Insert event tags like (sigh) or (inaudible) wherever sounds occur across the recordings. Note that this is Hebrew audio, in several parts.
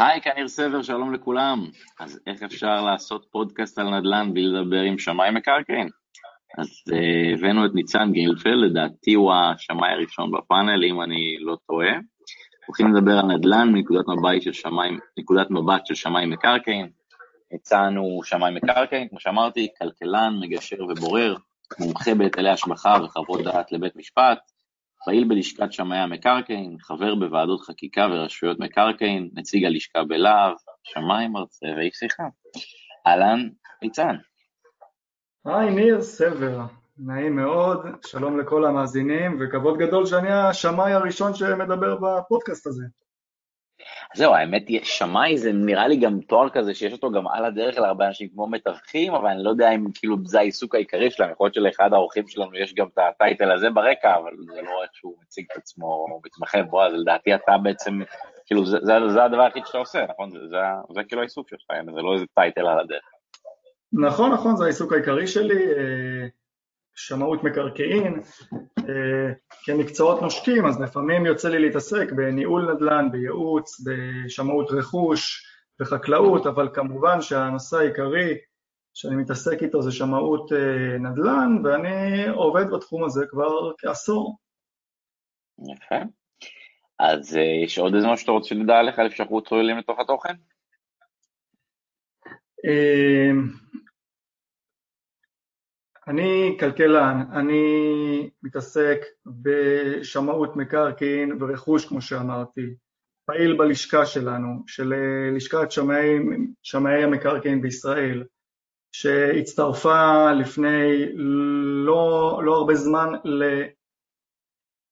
היי, כאן ניר סבר, שלום לכולם. אז איך אפשר לעשות פודקאסט על נדל"ן בלי לדבר עם שמאי מקרקעין? אז uh, הבאנו את ניצן גילפלד, לדעתי הוא השמאי הראשון בפאנל, אם אני לא טועה. הולכים לדבר על נדל"ן מנקודת מבט של שמאי, מבט של שמאי מקרקעין. ניצן הוא שמאי מקרקעין, כמו שאמרתי, כלכלן, מגשר ובורר, מומחה בהיטלי השבחה וחוות דעת לבית משפט, פעיל בלשכת שמאי המקרקעין, חבר בוועדות חקיקה ורשויות מקרקעין, נציג הלשכה בלהב, שמאי מרצה ואיש שיחה. אהלן, ניצן. היי, ניר סבר, נעים מאוד, שלום לכל המאזינים, וכבוד גדול שאני השמאי הראשון שמדבר בפודקאסט הזה. זהו, האמת היא, שמאי זה נראה לי גם תואר כזה שיש אותו גם על הדרך להרבה אנשים כמו מתווכים, אבל אני לא יודע אם כאילו זה העיסוק העיקרי שלהם, יכול להיות שלאחד האורחים שלנו יש גם את הטייטל הזה ברקע, אבל זה לא איך שהוא מציג את עצמו או מתמחה בו, אז לדעתי אתה בעצם, כאילו זה, זה, זה הדבר היחיד שאתה עושה, נכון? זה, זה, זה כאילו העיסוק שלך, זה לא איזה טייטל על הדרך. נכון, נכון, זה העיסוק העיקרי שלי. שמאות מקרקעין, אה, כמקצועות נושקים, אז לפעמים יוצא לי להתעסק בניהול נדל"ן, בייעוץ, בשמאות רכוש, בחקלאות, אבל כמובן שהנושא העיקרי שאני מתעסק איתו זה שמאות אה, נדל"ן, ואני עובד בתחום הזה כבר כעשור. יפה. אז אה, יש עוד איזה משהו שאתה רוצה שנדע עליך לפני שאנחנו צוללים לתוך התוכן? אני כלכלן, אני מתעסק בשמאות מקרקעין ורכוש, כמו שאמרתי, פעיל בלשכה שלנו, של לשכת שמאי, שמאי המקרקעין בישראל, שהצטרפה לפני לא, לא הרבה זמן ל,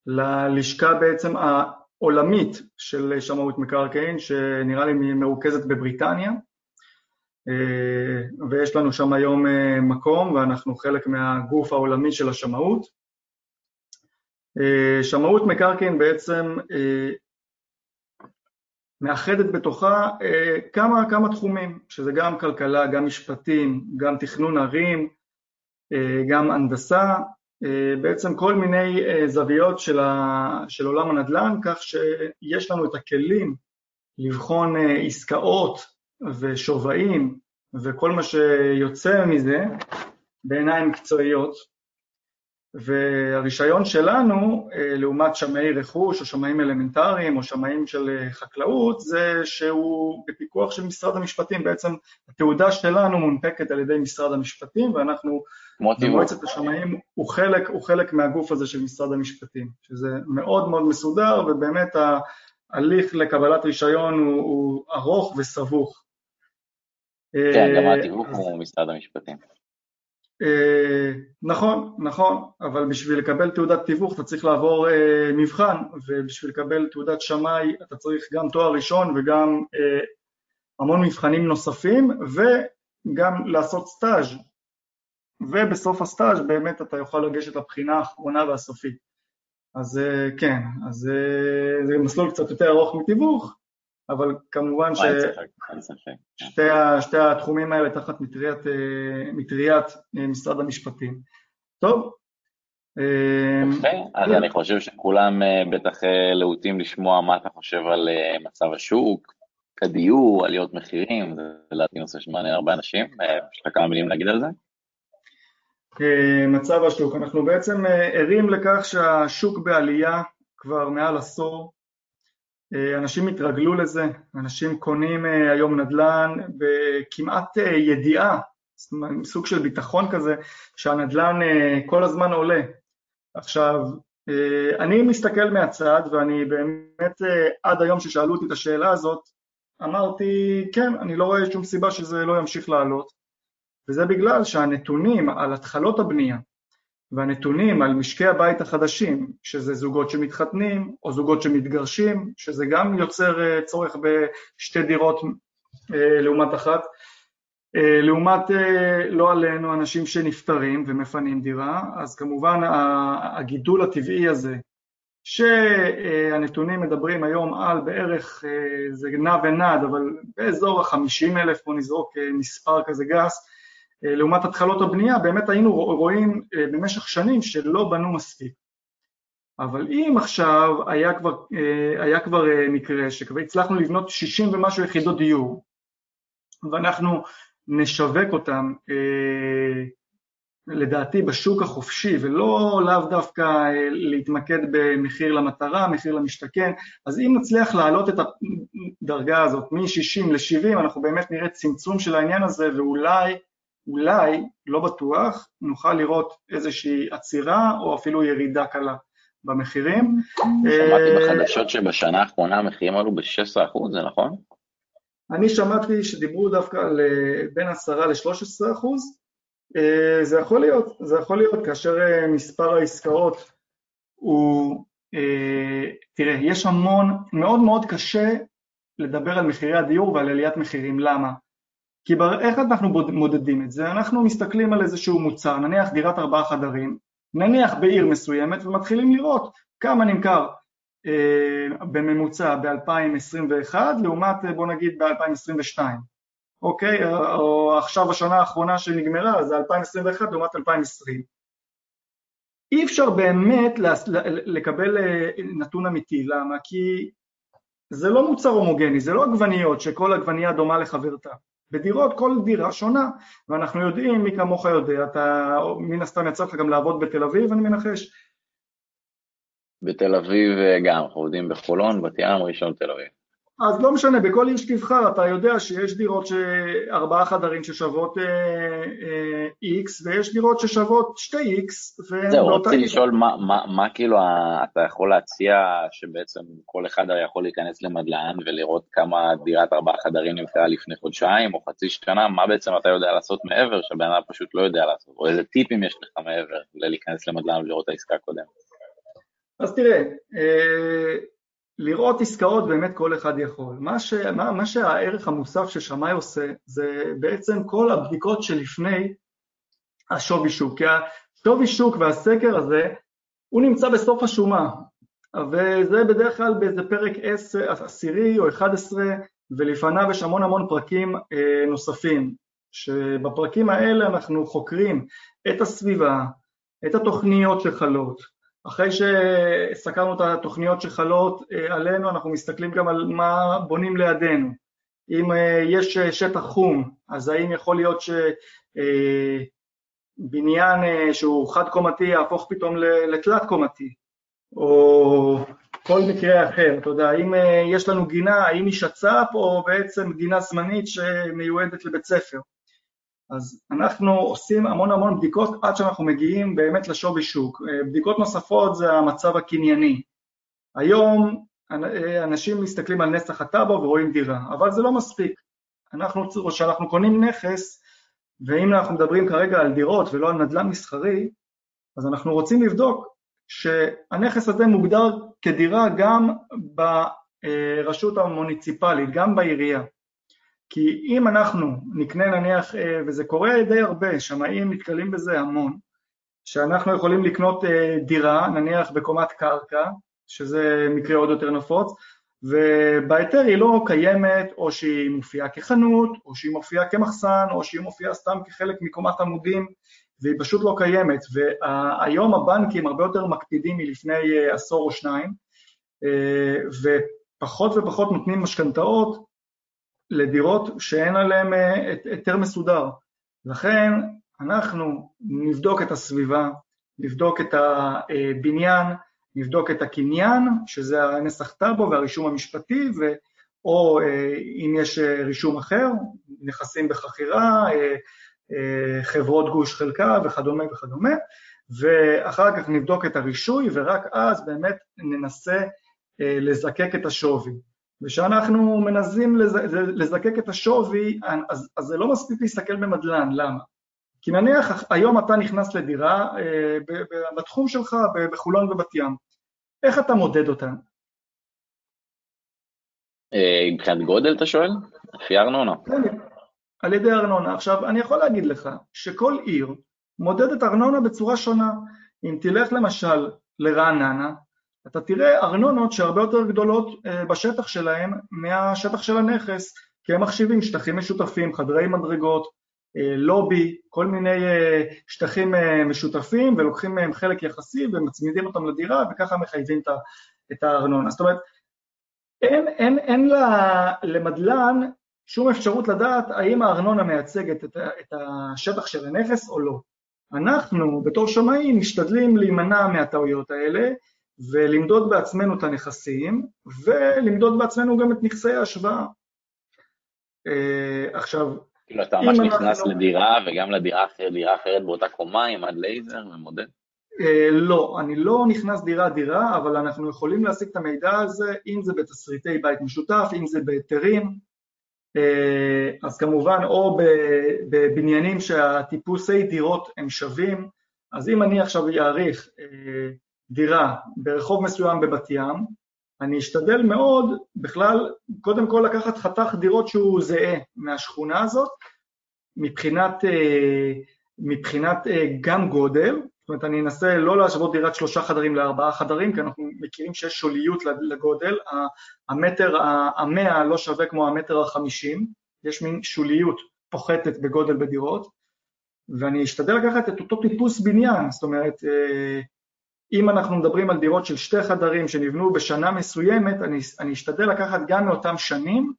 ללשכה בעצם העולמית של שמאות מקרקעין, שנראה לי מרוכזת בבריטניה. אה, ויש לנו שם היום אה, מקום ואנחנו חלק מהגוף העולמי של השמאות. אה, שמאות מקרקעין בעצם מאחדת בתוכה כמה, כמה תחומים, שזה גם כלכלה, גם משפטים, גם תכנון ערים, גם הנדסה, בעצם כל מיני זוויות של, ה, של עולם הנדל"ן, כך שיש לנו את הכלים לבחון עסקאות ושווים וכל מה שיוצא מזה בעיניים מקצועיות. והרישיון שלנו, אה, לעומת שמאי רכוש או שמאים אלמנטריים או שמאים של אה, חקלאות, זה שהוא בפיקוח של משרד המשפטים, בעצם התעודה שלנו מונפקת על ידי משרד המשפטים ואנחנו, במועצת השמאים, הוא חלק, הוא חלק מהגוף הזה של משרד המשפטים, שזה מאוד מאוד מסודר ובאמת ההליך לקבלת רישיון הוא, הוא ארוך וסבוך. כן, גם אה, התיווך הוא משרד המשפטים. אה, נכון, נכון, אבל בשביל לקבל תעודת תיווך אתה צריך לעבור אה, מבחן, ובשביל לקבל תעודת שמאי אתה צריך גם תואר ראשון וגם המון מבחנים נוספים, וגם לעשות סטאז', ובסוף הסטאז' באמת אתה יכול לגשת לבחינה האחרונה והסופית. אז כן, אז זה מסלול קצת יותר ארוך מתיווך, אבל כמובן ששתי התחומים האלה תחת מטריית, אה, מטריית אה, משרד המשפטים. טוב. אה, יפה, אז אני חושב שכולם בטח להוטים לשמוע מה אתה חושב על מצב השוק, כדיור, עליות מחירים, זה לדעתי נושא שמעניין הרבה אנשים, יש לך כמה מילים להגיד על זה? מצב השוק, אנחנו בעצם ערים לכך שהשוק בעלייה כבר מעל עשור, אנשים התרגלו לזה, אנשים קונים אה, היום נדל"ן בכמעט אה, ידיעה, סוג של ביטחון כזה, שהנדל"ן כל הזמן עולה. עכשיו, אני מסתכל מהצד ואני באמת עד היום ששאלו אותי את השאלה הזאת, אמרתי כן, אני לא רואה שום סיבה שזה לא ימשיך לעלות, וזה בגלל שהנתונים על התחלות הבנייה והנתונים על משקי הבית החדשים, שזה זוגות שמתחתנים או זוגות שמתגרשים, שזה גם יוצר אה, צורך בשתי דירות אה, לעומת אחת, אה, לעומת לא עלינו אנשים שנפטרים ומפנים דירה, אז כמובן הגידול הטבעי הזה שהנתונים מדברים היום על בערך, זה נע ונד, אבל באזור ה-50 אלף, בוא נזרוק מספר כזה גס, לעומת התחלות הבנייה, באמת היינו רואים אה, במשך שנים שלא בנו מספיק. אבל אם עכשיו היה כבר, היה כבר מקרה שכבר הצלחנו לבנות 60 ומשהו יחידות דיור ואנחנו נשווק אותם לדעתי בשוק החופשי ולא לאו דווקא אה, להתמקד במחיר למטרה, מחיר למשתכן, אז אם נצליח להעלות את הדרגה הזאת מ-60 ל-70 אנחנו באמת נראה צמצום של העניין הזה ואולי, אולי, לא בטוח, נוכל לראות איזושהי עצירה או אפילו ירידה קלה במחירים. שמעתי אה, בחדשות שבשנה האחרונה המחירים עלו ב-16%, זה נכון? אני שמעתי שדיברו דווקא על אה, בין 10 ל-13 אחוז, אה, זה יכול להיות, זה יכול להיות כאשר מספר העסקאות הוא, אה, תראה, יש המון, מאוד מאוד קשה לדבר על מחירי הדיור ועל עליית מחירים, למה? כי איך אנחנו מודדים את זה? אנחנו מסתכלים על איזשהו מוצר, נניח דירת ארבעה חדרים, נניח בעיר מסוימת ומתחילים לראות כמה נמכר אה, בממוצע ב-2021 לעומת בוא נגיד ב-2022 אוקיי? או עכשיו השנה האחרונה שנגמרה, זה 2021 לעומת 2020. אי אפשר באמת לקבל אה, נתון אמיתי, למה? כי זה לא מוצר הומוגני, זה לא עגבניות שכל עגבנייה דומה לחברתה. בדירות כל דירה שונה, ואנחנו יודעים, מי כמוך יודע, אתה מן הסתם יצא לך גם לעבוד בתל אביב, אני מנחש. בתל אביב אה, גם, אנחנו עובדים בחולון, בת ים, ראשון תל אביב. אז לא משנה, בכל עיר שתבחר אתה יודע שיש דירות ארבעה חדרים ששוות איקס אה, אה, ויש דירות ששוות שתי איקס זהו, רציתי לשאול מה, מה, מה כאילו אתה יכול להציע שבעצם כל אחד הרי יכול להיכנס למדלן ולראות כמה דירת ארבעה חדרים נמכרה לפני חודשיים או חצי שנה, מה בעצם אתה יודע לעשות מעבר שבן אדם פשוט לא יודע לעשות, או איזה טיפים יש לך מעבר ללהיכנס למדלן ולראות את העסקה הקודמת? אז תראה, אה, לראות עסקאות באמת כל אחד יכול. מה, ש, מה, מה שהערך המוסף ששמאי עושה זה בעצם כל הבדיקות שלפני השווי שוק, כי השווי שוק והסקר הזה הוא נמצא בסוף השומה וזה בדרך כלל באיזה פרק 10, עשירי או 11 ולפניו יש המון המון פרקים אה, נוספים שבפרקים האלה אנחנו חוקרים את הסביבה, את התוכניות שחלות, אחרי שסקרנו את התוכניות שחלות אה, עלינו, אנחנו מסתכלים גם על מה בונים לידינו. אם אה, יש שטח חום, אז האם יכול להיות שבניין אה, שהוא חד קומתי יהפוך פתאום לתלת קומתי, או כל מקרה אחר, אתה יודע, האם יש לנו גינה, האם היא שצ"פ או בעצם גינה זמנית שמיועדת לבית ספר. אז אנחנו עושים המון המון בדיקות עד שאנחנו מגיעים באמת לשווי שוק. אה, בדיקות נוספות זה המצב הקנייני. היום אנשים מסתכלים על נסח הטאבו ורואים דירה, אבל זה לא מספיק. אנחנו, כשאנחנו קונים נכס, ואם אנחנו מדברים כרגע על דירות ולא על נדל"ן מסחרי, אז אנחנו רוצים לבדוק שהנכס הזה מוגדר כדירה גם ברשות המוניציפלית, גם בעירייה. כי אם אנחנו נקנה נניח, אה, וזה קורה די הרבה, שמאים נתקלים בזה המון, שאנחנו יכולים לקנות אה, דירה, נניח בקומת קרקע, שזה מקרה עוד יותר נפוץ, ובהיתר היא לא קיימת, או שהיא מופיעה כחנות, או שהיא מופיעה כמחסן, או שהיא מופיעה סתם כחלק מקומת עמודים, והיא פשוט לא קיימת. והיום הבנקים הרבה יותר מקפידים מלפני אה, עשור או שניים, ופחות ופחות נותנים משכנתאות לדירות שאין עליהן אה, היתר מסודר. לכן אנחנו נבדוק את הסביבה, נבדוק את הבניין, נבדוק את הקניין, שזה הנסח טאבו והרישום המשפטי, ו... או אה, אם יש אה, רישום אחר, נכסים בחכירה, חברות גוש חלקה וכדומה וכדומה, ואחר כך נבדוק את הרישוי ורק אז באמת ננסה לזקק את השווי. וכשאנחנו מנסים לזקק את השווי, אז, אז זה לא מספיק להסתכל במדלן, למה? כי נניח היום אתה נכנס לדירה אה, בתחום שלך בחולון ובת ים, איך אתה מודד אותה? אה, מבחינת גודל אתה שואל? לפי ארנונה. כן, על ידי ארנונה. עכשיו, אני יכול להגיד לך שכל עיר מודדת ארנונה בצורה שונה. אם תלך למשל לרעננה, אתה תראה ארנונות שהרבה יותר גדולות אה, בשטח שלהם מהשטח של הנכס, כי הם מחשיבים שטחים משותפים, חדרי מדרגות, לובי, כל מיני שטחים משותפים ולוקחים מהם חלק יחסי ומצמידים אותם לדירה וככה מחייבים את הארנונה. זאת אומרת, אין, אין, אין למדלן שום אפשרות לדעת האם הארנונה מייצגת את, את השטח של הנכס או לא. אנחנו בתור שמאים משתדלים להימנע מהטעויות האלה ולמדוד בעצמנו את הנכסים ולמדוד בעצמנו גם את נכסי ההשוואה. Uh, עכשיו, כאילו אתה ממש נכנס אנחנו... לדירה וגם לדירה אחרת, דירה אחרת באותה קומה עם עד לייזר ומודד? Uh, לא, אני לא נכנס דירה-דירה, אבל אנחנו יכולים להשיג את המידע הזה, אם זה בתסריטי בית משותף, אם זה בהיתרים, אה, אז כמובן או בבניינים שהטיפוסי דירות הם שווים, אז אם אני עכשיו אעריך אה, דירה ברחוב מסוים בבת ים, אני אשתדל מאוד בכלל קודם כל לקחת חתך דירות שהוא זהה מהשכונה הזאת מבחינת, אה, מבחינת גם גודל, זאת אומרת, אני אנסה לא להשוות דירת שלושה חדרים לארבעה חדרים, כי אנחנו מכירים שיש שוליות לגודל, המטר המאה לא שווה כמו המטר החמישים, יש מין שוליות פוחתת בגודל בדירות, ואני אשתדל לקחת את אותו טיפוס בניין, זאת אומרת, אה, אם אנחנו מדברים על דירות של שתי חדרים שנבנו בשנה מסוימת, אני, אני אשתדל לקחת גם מאותם שנים,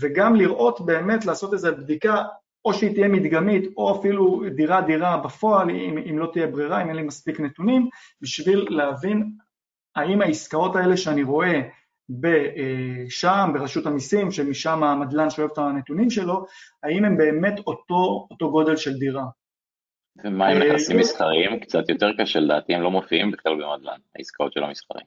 וגם לראות באמת, לעשות איזו בדיקה או שהיא תהיה מדגמית, או אפילו דירה-דירה בפועל, אם, אם לא תהיה ברירה, אם אין לי מספיק נתונים, בשביל להבין האם העסקאות האלה שאני רואה שם, ברשות המיסים, שמשם המדלן שואב את הנתונים שלו, האם הם באמת אותו, אותו גודל של דירה. ומה עם אה, נכסים מסחריים? קצת יותר קשה לדעתי, הם לא מופיעים בכלל במדלן, העסקאות של המסחרים.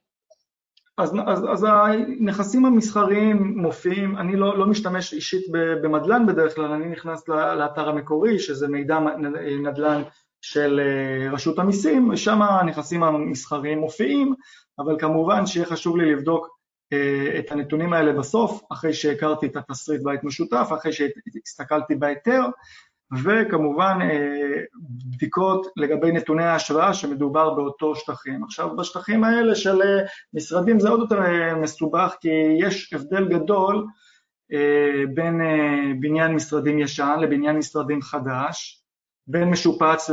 אז, אז, אז הנכסים המסחריים מופיעים, אני לא, לא משתמש אישית במדלן בדרך כלל, אני נכנס לאתר המקורי, שזה מידע נדל"ן של אה, רשות המיסים, ושם הנכסים המסחריים מופיעים, אבל כמובן שיהיה חשוב לי לבדוק אה, את הנתונים האלה בסוף, אחרי שהכרתי את התסריט בית משותף, אחרי שהסתכלתי בהיתר, וכמובן אה, בדיקות לגבי נתוני ההשוואה שמדובר באותו שטחים. עכשיו בשטחים האלה של אה, משרדים זה עוד יותר אה, מסובך כי יש הבדל גדול בין בניין משרדים ישן לבניין משרדים חדש, בין משופץ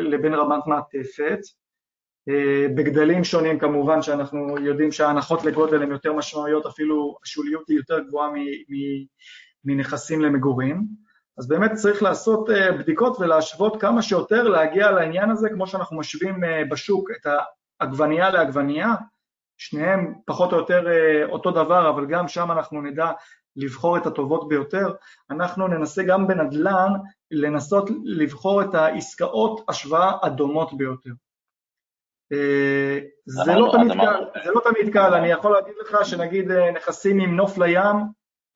לבין רמת מעטפת, בגדלים שונים כמובן שאנחנו יודעים שההנחות לגודל הן יותר משמעויות, אפילו השוליות היא יותר גבוהה מנכסים למגורים. אז באמת צריך לעשות אה, בדיקות ולהשוות כמה שיותר, להגיע לעניין הזה, כמו שאנחנו משווים אה, בשוק את העגבנייה לעגבנייה, שניהם פחות או יותר אה, אותו דבר, אבל גם שם אנחנו נדע לבחור את הטובות ביותר. אנחנו ננסה גם בנדל"ן לנסות לבחור את העסקאות השוואה הדומות ביותר. זה לא, תמיד קל, זה לא תמיד קל, אני יכול להגיד לך שנגיד נכסים עם נוף לים,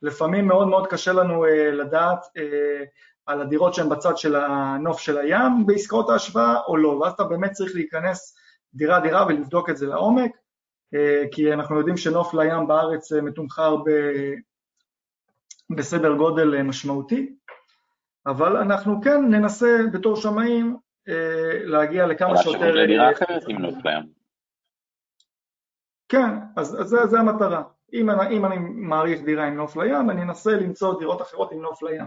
לפעמים מאוד מאוד קשה לנו uh, לדעת uh, על הדירות שהן בצד של הנוף של הים בעסקאות ההשוואה או לא, ואז אתה באמת צריך להיכנס דירה דירה ולבדוק את זה לעומק, uh, כי אנחנו יודעים שנוף לים בארץ uh, מתומחר ב, בסדר גודל uh, משמעותי, אבל אנחנו כן ננסה בתור שמאים uh, להגיע לכמה שיותר... דירה אחרת עם נוף לים. כן, אז, אז זה, זה המטרה. אם אני, אם אני מעריך דירה עם נוף לים, אני אנסה למצוא דירות אחרות עם נוף לים.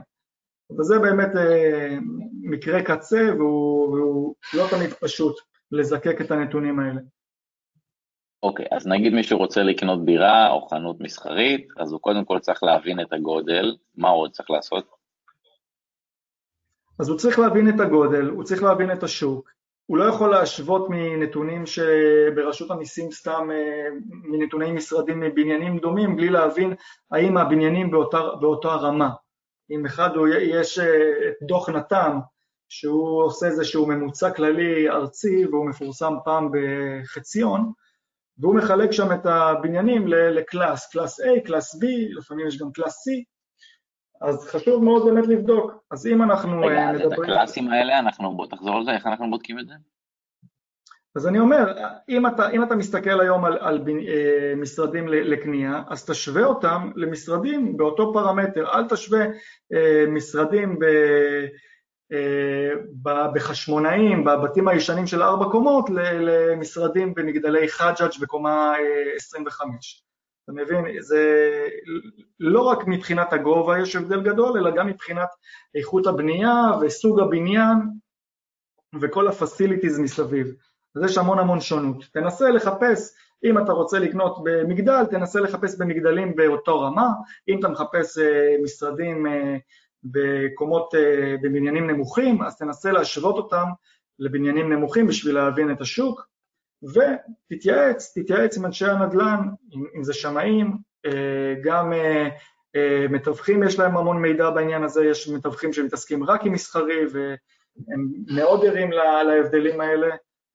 וזה באמת אה, מקרה קצה והוא, והוא לא תמיד פשוט לזקק את הנתונים האלה. אוקיי, okay, אז נגיד מישהו רוצה לקנות דירה או חנות מסחרית, אז הוא קודם כל צריך להבין את הגודל, מה הוא עוד צריך לעשות? אז הוא צריך להבין את הגודל, הוא צריך להבין את השוק, הוא לא יכול להשוות מנתונים שברשות המיסים סתם, אה, מנתוני משרדים מבניינים דומים, בלי להבין האם הבניינים באותה, באותה רמה. אם אחד הוא, יש אה, דוח נת"ם, שהוא עושה איזשהו ממוצע כללי ארצי והוא מפורסם פעם בחציון, והוא מחלק שם את הבניינים ל class, class A, class B, לפעמים יש גם class C, אז חשוב מאוד באמת לבדוק. אז אם אנחנו רגע, מדברים... רגע, את הקלאסים האלה, אנחנו, בוא תחזור על זה, איך אנחנו בודקים את זה? אז אני אומר, אם אתה, אם אתה מסתכל היום על, על אה, משרדים לקנייה, אז תשווה אותם למשרדים באותו פרמטר, אל תשווה אה, משרדים ב, אה, ב, בחשמונאים, בבתים הישנים של ארבע קומות, למשרדים במגדלי חג'אג' בקומה 25. אתה מבין? זה לא רק מבחינת הגובה יש הבדל גדול, אלא גם מבחינת איכות הבנייה וסוג הבניין וכל הפסיליטיז מסביב. אז יש המון המון שונות. תנסה לחפש, אם אתה רוצה לקנות במגדל, תנסה לחפש במגדלים באותו רמה, אם אתה מחפש אה, משרדים אה, בקומות, אה, בבניינים נמוכים, אז תנסה להשוות אותם לבניינים נמוכים בשביל להבין את השוק, ותתייעץ, תתייעץ עם אנשי הנדל"ן, אם, אם זה שמאים, גם מתווכים יש להם המון מידע בעניין הזה, יש מתווכים שמתעסקים רק עם מסחרי והם מאוד ערים להבדלים האלה,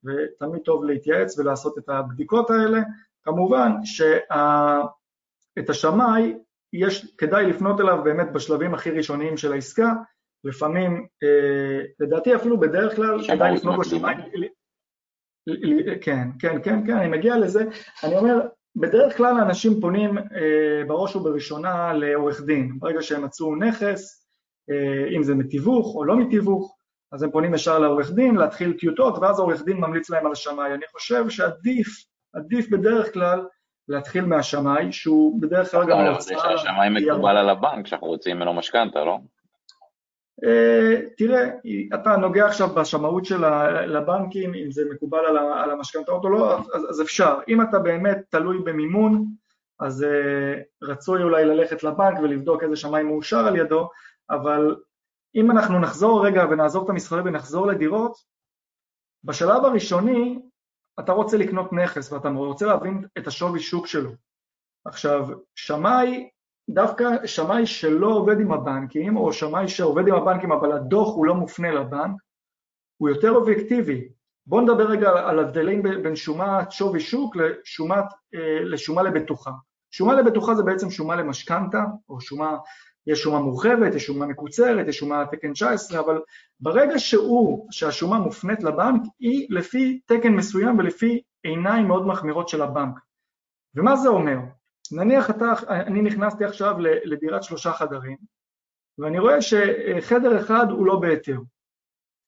ותמיד טוב להתייעץ ולעשות את הבדיקות האלה. כמובן שאת השמאי יש, כדאי לפנות אליו באמת בשלבים הכי ראשוניים של העסקה, לפעמים, אה, לדעתי אפילו בדרך כלל, כדאי לפנות לשמאי, כן, כן, כן, כן, אני מגיע לזה, אני אומר, בדרך כלל אנשים פונים אה, בראש ובראשונה לעורך דין, ברגע שהם מצאו נכס, אה, אם זה מתיווך או לא מתיווך, אז הם פונים ישר לעורך דין, להתחיל טיוטות, ואז העורך דין ממליץ להם על השמאי. אני חושב שעדיף, עדיף בדרך כלל להתחיל מהשמאי, שהוא בדרך כלל גם ההוצאה... אבל שהשמאי מקובל על הבנק, שאנחנו רוצים ממנו משכנתה, לא? אה, תראה, אתה נוגע עכשיו בשמאות של הבנקים, אם זה מקובל על המשכנתאות או לא, אז אפשר. אם אתה באמת תלוי במימון, אז אה, רצוי אולי ללכת לבנק ולבדוק איזה שמאי מאושר על ידו, אבל אם אנחנו נחזור רגע ונעזוב את המסחרי ונחזור לדירות, בשלב הראשוני אתה רוצה לקנות נכס ואתה רוצה להבין את השווי שוק שלו. עכשיו, שמאי, דווקא שמאי שלא עובד עם הבנקים, או שמאי שעובד עם הבנקים אבל הדוח הוא לא מופנה לבנק, הוא יותר אובייקטיבי. בואו נדבר רגע על הבדלים בין שומת שווי שוק לשומת, אה, לשומה לבטוחה. שומה לבטוחה זה בעצם שומה למשכנתה, או שומה יש שומה מורחבת, יש שומה מקוצרת, יש שומה תקן 19, אבל ברגע שהוא, שהשומה מופנית לבנק, היא לפי תקן מסוים ולפי עיניים מאוד מחמירות של הבנק. ומה זה אומר? נניח אתה, אני נכנסתי עכשיו לדירת שלושה חדרים, ואני רואה שחדר אחד הוא לא בהיתר.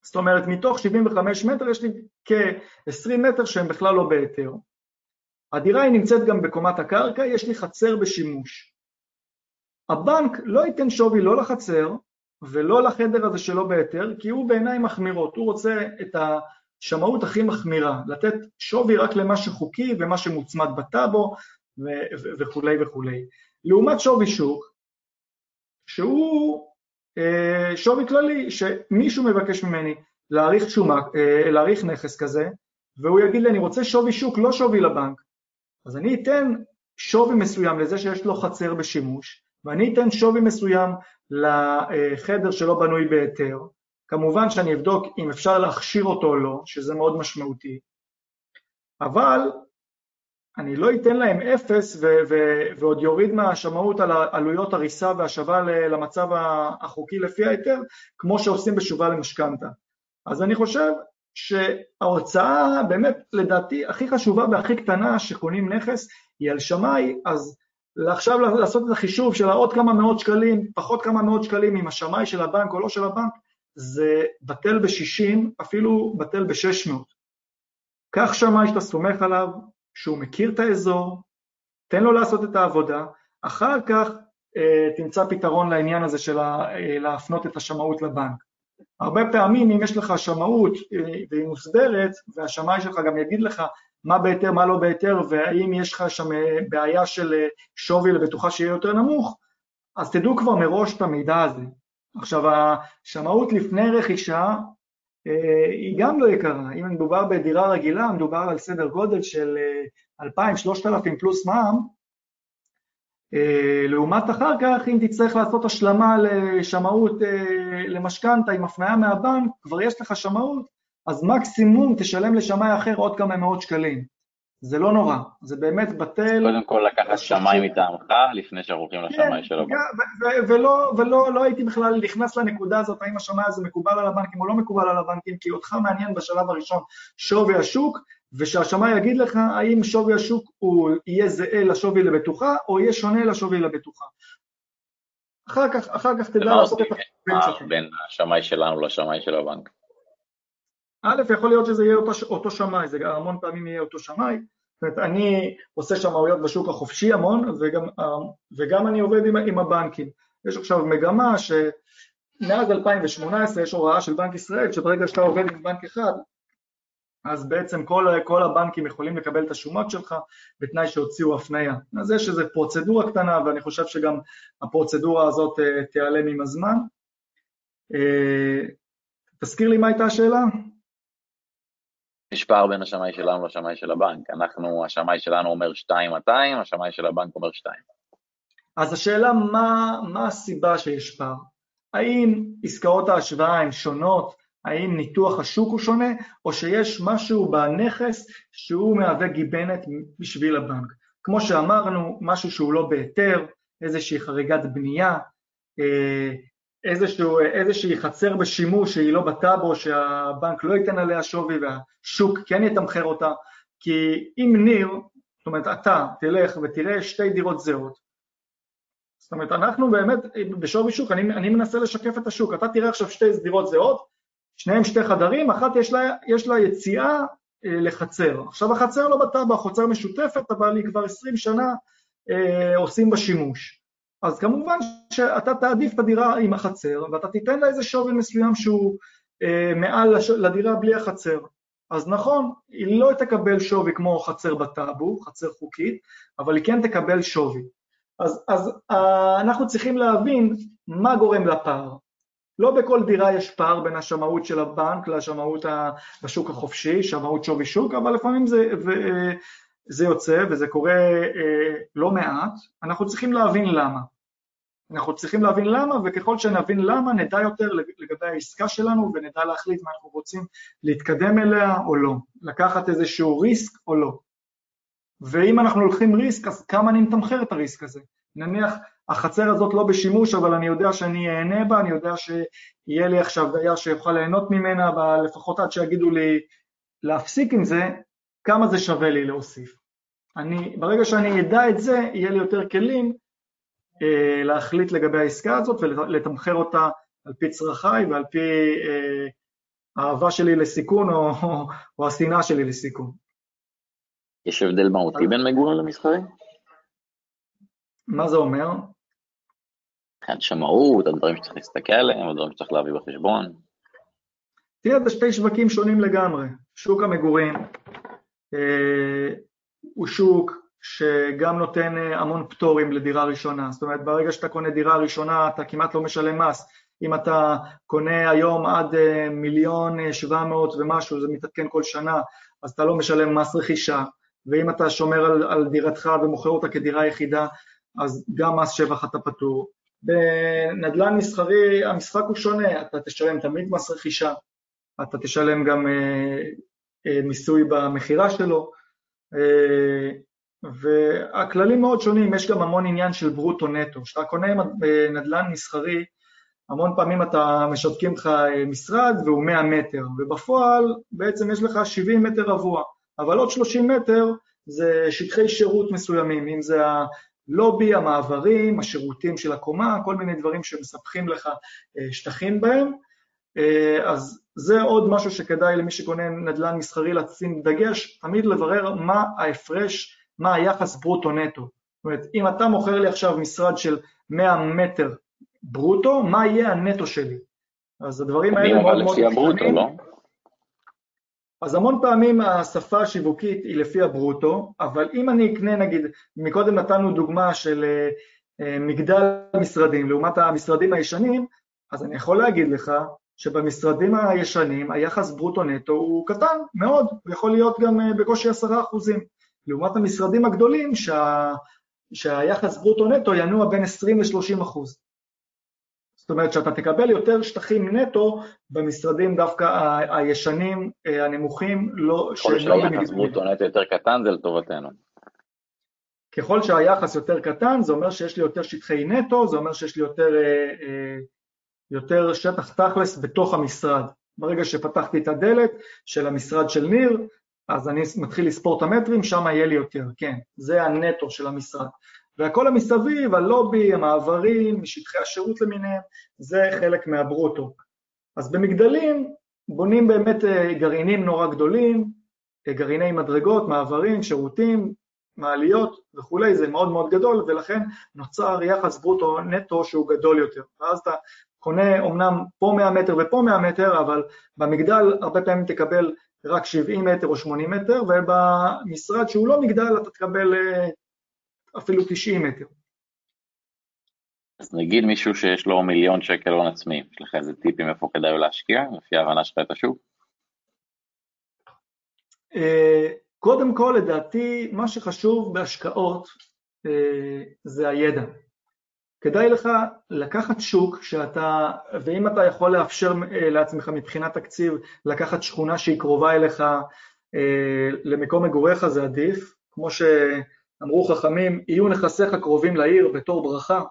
זאת אומרת, מתוך 75 מטר יש לי כ-20 מטר שהם בכלל לא בהיתר. הדירה היא נמצאת גם בקומת הקרקע, יש לי חצר בשימוש. הבנק לא ייתן שווי לא לחצר ולא לחדר הזה שלא בהיתר, כי הוא בעיניים מחמירות, הוא רוצה את השמאות הכי מחמירה, לתת שווי רק למה שחוקי ומה שמוצמד בטאבו וכולי וכולי. לעומת שווי שוק, שהוא אה, שווי כללי, שמישהו מבקש ממני להעריך, שומה, אה, להעריך נכס כזה, והוא יגיד לי אני רוצה שווי שוק, לא שווי לבנק, אז אני אתן שווי מסוים לזה שיש לו חצר בשימוש, ואני אתן שווי מסוים לחדר שלא בנוי בהיתר, כמובן שאני אבדוק אם אפשר להכשיר אותו או לא, שזה מאוד משמעותי, אבל אני לא אתן להם אפס ו- ו- ועוד יוריד מהשמאות על עלויות הריסה והשבה למצב החוקי לפי ההיתר, כמו שעושים בשובה למשכנתה. אז אני חושב שההוצאה באמת לדעתי הכי חשובה והכי קטנה שקונים נכס היא על שמאי, אז עכשיו לעשות את החישוב של העוד כמה מאות שקלים, פחות כמה מאות שקלים עם השמאי של הבנק או לא של הבנק, זה בטל ב-60, אפילו בטל ב-600. קח שמאי שאתה סומך עליו, שהוא מכיר את האזור, תן לו לעשות את העבודה, אחר כך אה, תמצא פתרון לעניין הזה של אה, להפנות את השמאות לבנק. הרבה פעמים אם יש לך שמאות אה, והיא מוסברת, והשמאי שלך גם יגיד לך מה בהיתר, מה לא בהיתר, והאם יש לך שם אה, בעיה של אה, שווי לבטוחה שיהיה יותר נמוך, אז תדעו כבר מראש את המידע הזה. עכשיו, השמאות לפני רכישה היא גם לא יקרה. אם מדובר בדירה רגילה, מדובר על סדר גודל של 2,000-3,000 פלוס מע"מ, לעומת אחר כך, אם תצטרך לעשות השלמה לשמאות למשכנתה עם הפניה מהבנק, כבר יש לך שמאות אז מקסימום תשלם לשמאי אחר עוד כמה מאות שקלים. זה לא נורא, זה באמת בטל. קודם כל לקחת שמאי מטעמך לפני שאנחנו הולכים לשמאי של הבנק. ולא, ולא לא הייתי בכלל נכנס לנקודה הזאת, האם השמאי הזה מקובל על הבנקים או לא מקובל על הבנקים, כי אותך מעניין בשלב הראשון שווי השוק, ושהשמאי יגיד לך האם שווי השוק הוא יהיה זהה לשווי לבטוחה, או יהיה שונה לשווי לבטוחה. אחר כך, אחר כך תדע לעשות את שלך. בין השמאי שלנו לשמאי של הבנק. א', יכול להיות שזה יהיה אותו, אותו שמאי, זה המון פעמים יהיה אותו שמאי, זאת אומרת, אני עושה שמאויות בשוק החופשי המון, וגם, וגם אני עובד עם, עם הבנקים. יש עכשיו מגמה שמאז 2018 יש הוראה של בנק ישראל, שברגע שאתה עובד עם בנק אחד, אז בעצם כל, כל הבנקים יכולים לקבל את השומות שלך בתנאי שהוציאו הפנייה. אז יש איזו פרוצדורה קטנה, ואני חושב שגם הפרוצדורה הזאת אה, תיעלם עם הזמן. אה, תזכיר לי מה הייתה השאלה? יש פער בין השמאי שלנו לשמאי של הבנק. אנחנו, השמאי שלנו אומר 2,200, השמאי של הבנק אומר 2. אז השאלה מה, מה הסיבה שיש פער? האם עסקאות ההשוואה הן שונות? האם ניתוח השוק הוא שונה, או שיש משהו בנכס שהוא מהווה גיבנת בשביל הבנק. כמו שאמרנו, משהו שהוא לא בהיתר, איזושהי חריגת בנייה, אה, איזשהו, איזושהי חצר בשימוש שהיא לא בטאבו, שהבנק לא ייתן עליה שווי והשוק כן יתמחר אותה, כי אם ניר, זאת אומרת אתה תלך ותראה שתי דירות זהות, זאת אומרת אנחנו באמת בשווי שוק, אני, אני מנסה לשקף את השוק, אתה תראה עכשיו שתי דירות זהות, שניהם שתי חדרים, אחת יש לה, יש לה יציאה אה, לחצר. עכשיו החצר לא בטאבו, החצר משותפת, אבל היא כבר 20 שנה אה, עושים בה שימוש. אז כמובן שאתה תעדיף את הדירה עם החצר, ואתה תיתן לה איזה שווי מסוים שהוא אה, מעל לש... לדירה בלי החצר. אז נכון, היא לא תקבל שווי כמו חצר בטאבו, חצר חוקית, אבל היא כן תקבל שווי. אז, אז אה, אנחנו צריכים להבין מה גורם לפער. לא בכל דירה יש פער בין השמאות של הבנק לשמאות בשוק החופשי, שמאות שווי שוק, אבל לפעמים זה, זה יוצא וזה קורה אה, לא מעט, אנחנו צריכים להבין למה. אנחנו צריכים להבין למה, וככל שנבין למה נדע יותר לגבי העסקה שלנו ונדע להחליט מה אנחנו רוצים להתקדם אליה או לא, לקחת איזשהו ריסק או לא. ואם אנחנו לוקחים ריסק, אז כמה אני מתמחר את הריסק הזה? נניח החצר הזאת לא בשימוש, אבל אני יודע שאני אהנה בה, אני יודע שיהיה לי עכשיו דייר שיוכל ליהנות ממנה, לפחות עד שיגידו לי להפסיק עם זה, כמה זה שווה לי להוסיף. אני, ברגע שאני אדע את זה, יהיה לי יותר כלים להחליט לגבי העסקה הזאת ולתמחר אותה על פי צרכיי ועל פי אה, האהבה שלי לסיכון או, או, או השנאה שלי לסיכון. יש הבדל מהותי בין מגורים למסחרי? מה זה אומר? מבחינת שמאות, הדברים שצריך להסתכל עליהם, הדברים שצריך להביא בחשבון. תראה, זה שתי שווקים שונים לגמרי. שוק המגורים אה, הוא שוק שגם נותן אה, המון פטורים לדירה ראשונה. זאת אומרת, ברגע שאתה קונה דירה ראשונה אתה כמעט לא משלם מס. אם אתה קונה היום עד אה, מיליון אה, שבע מאות ומשהו, זה מתעדכן כל שנה, אז אתה לא משלם מס רכישה. ואם אתה שומר על, על דירתך ומוכר אותה כדירה יחידה, אז גם מס שבח אתה פטור. בנדל"ן מסחרי המשחק הוא שונה, אתה תשלם תמיד מס רכישה, אתה תשלם גם אה, אה, מיסוי במכירה שלו, אה, והכללים מאוד שונים, יש גם המון עניין של ברוטו נטו. כשאתה קונה נדל"ן מסחרי, המון פעמים אתה משווקים לך אה, משרד והוא 100 מטר, ובפועל בעצם יש לך 70 מטר רבוע, אבל עוד 30 מטר זה שטחי שירות מסוימים, אם זה הלובי, המעברים, השירותים של הקומה, כל מיני דברים שמספחים לך אה, שטחים בהם, אה, אז זה עוד משהו שכדאי למי שקונה נדל"ן מסחרי לשים דגש, תמיד לברר מה ההפרש, מה היחס ברוטו-נטו. זאת אומרת, אם אתה מוכר לי עכשיו משרד של 100 מטר ברוטו, מה יהיה הנטו שלי? אז הדברים האלה מאוד מאוד משתנים. לא? אז המון פעמים השפה השיווקית היא לפי הברוטו, אבל אם אני אקנה נגיד, מקודם נתנו דוגמה של אה, אה, מגדל משרדים לעומת המשרדים הישנים, אז אני יכול להגיד לך שבמשרדים הישנים היחס ברוטו-נטו הוא קטן מאוד, הוא יכול להיות גם אה, בקושי עשרה אחוזים, לעומת המשרדים הגדולים שה, שהיחס ברוטו-נטו ינוע בין 20 ל-30 אחוז. זאת אומרת שאתה תקבל יותר שטחים נטו במשרדים דווקא ה- הישנים, אה, הנמוכים, לא, שהם לא. ככל שהיחס ברוטו-נטו יותר קטן זה לטובתנו. ככל שהיחס יותר קטן זה אומר שיש לי יותר שטחי נטו, זה אומר שיש לי יותר אה, אה, יותר שטח תכלס בתוך המשרד. ברגע שפתחתי את הדלת של המשרד של ניר, אז אני מתחיל לספור את המטרים, שם יהיה לי יותר, כן, זה הנטו של המשרד. והכל המסביב, הלובי, המעברים, שטחי השירות למיניהם, זה חלק מהברוטו. אז במגדלים בונים באמת אה, גרעינים נורא גדולים, גרעיני מדרגות, מעברים, שירותים, מעליות וכולי, זה מאוד מאוד גדול, ולכן נוצר יחס ברוטו נטו שהוא גדול יותר. ואז אתה קונה אומנם פה 100 מטר ופה 100 מטר, אבל במגדל הרבה פעמים תקבל רק 70 מטר או 80 מטר, ובמשרד שהוא לא מגדל אתה תקבל אה, אפילו 90 מטר. אז נגיד מישהו שיש לו מיליון שקל הון עצמי, יש לך איזה טיפים איפה כדאי להשקיע, לפי ההבנה שלך את השוק? אה, קודם כל, לדעתי, מה שחשוב בהשקעות אה, זה הידע. כדאי לך לקחת שוק שאתה, ואם אתה יכול לאפשר אה, לעצמך מבחינת תקציב לקחת שכונה שהיא קרובה אליך למקום מגוריך זה עדיף, כמו שאמרו חכמים, יהיו נכסיך קרובים לעיר בתור ברכה,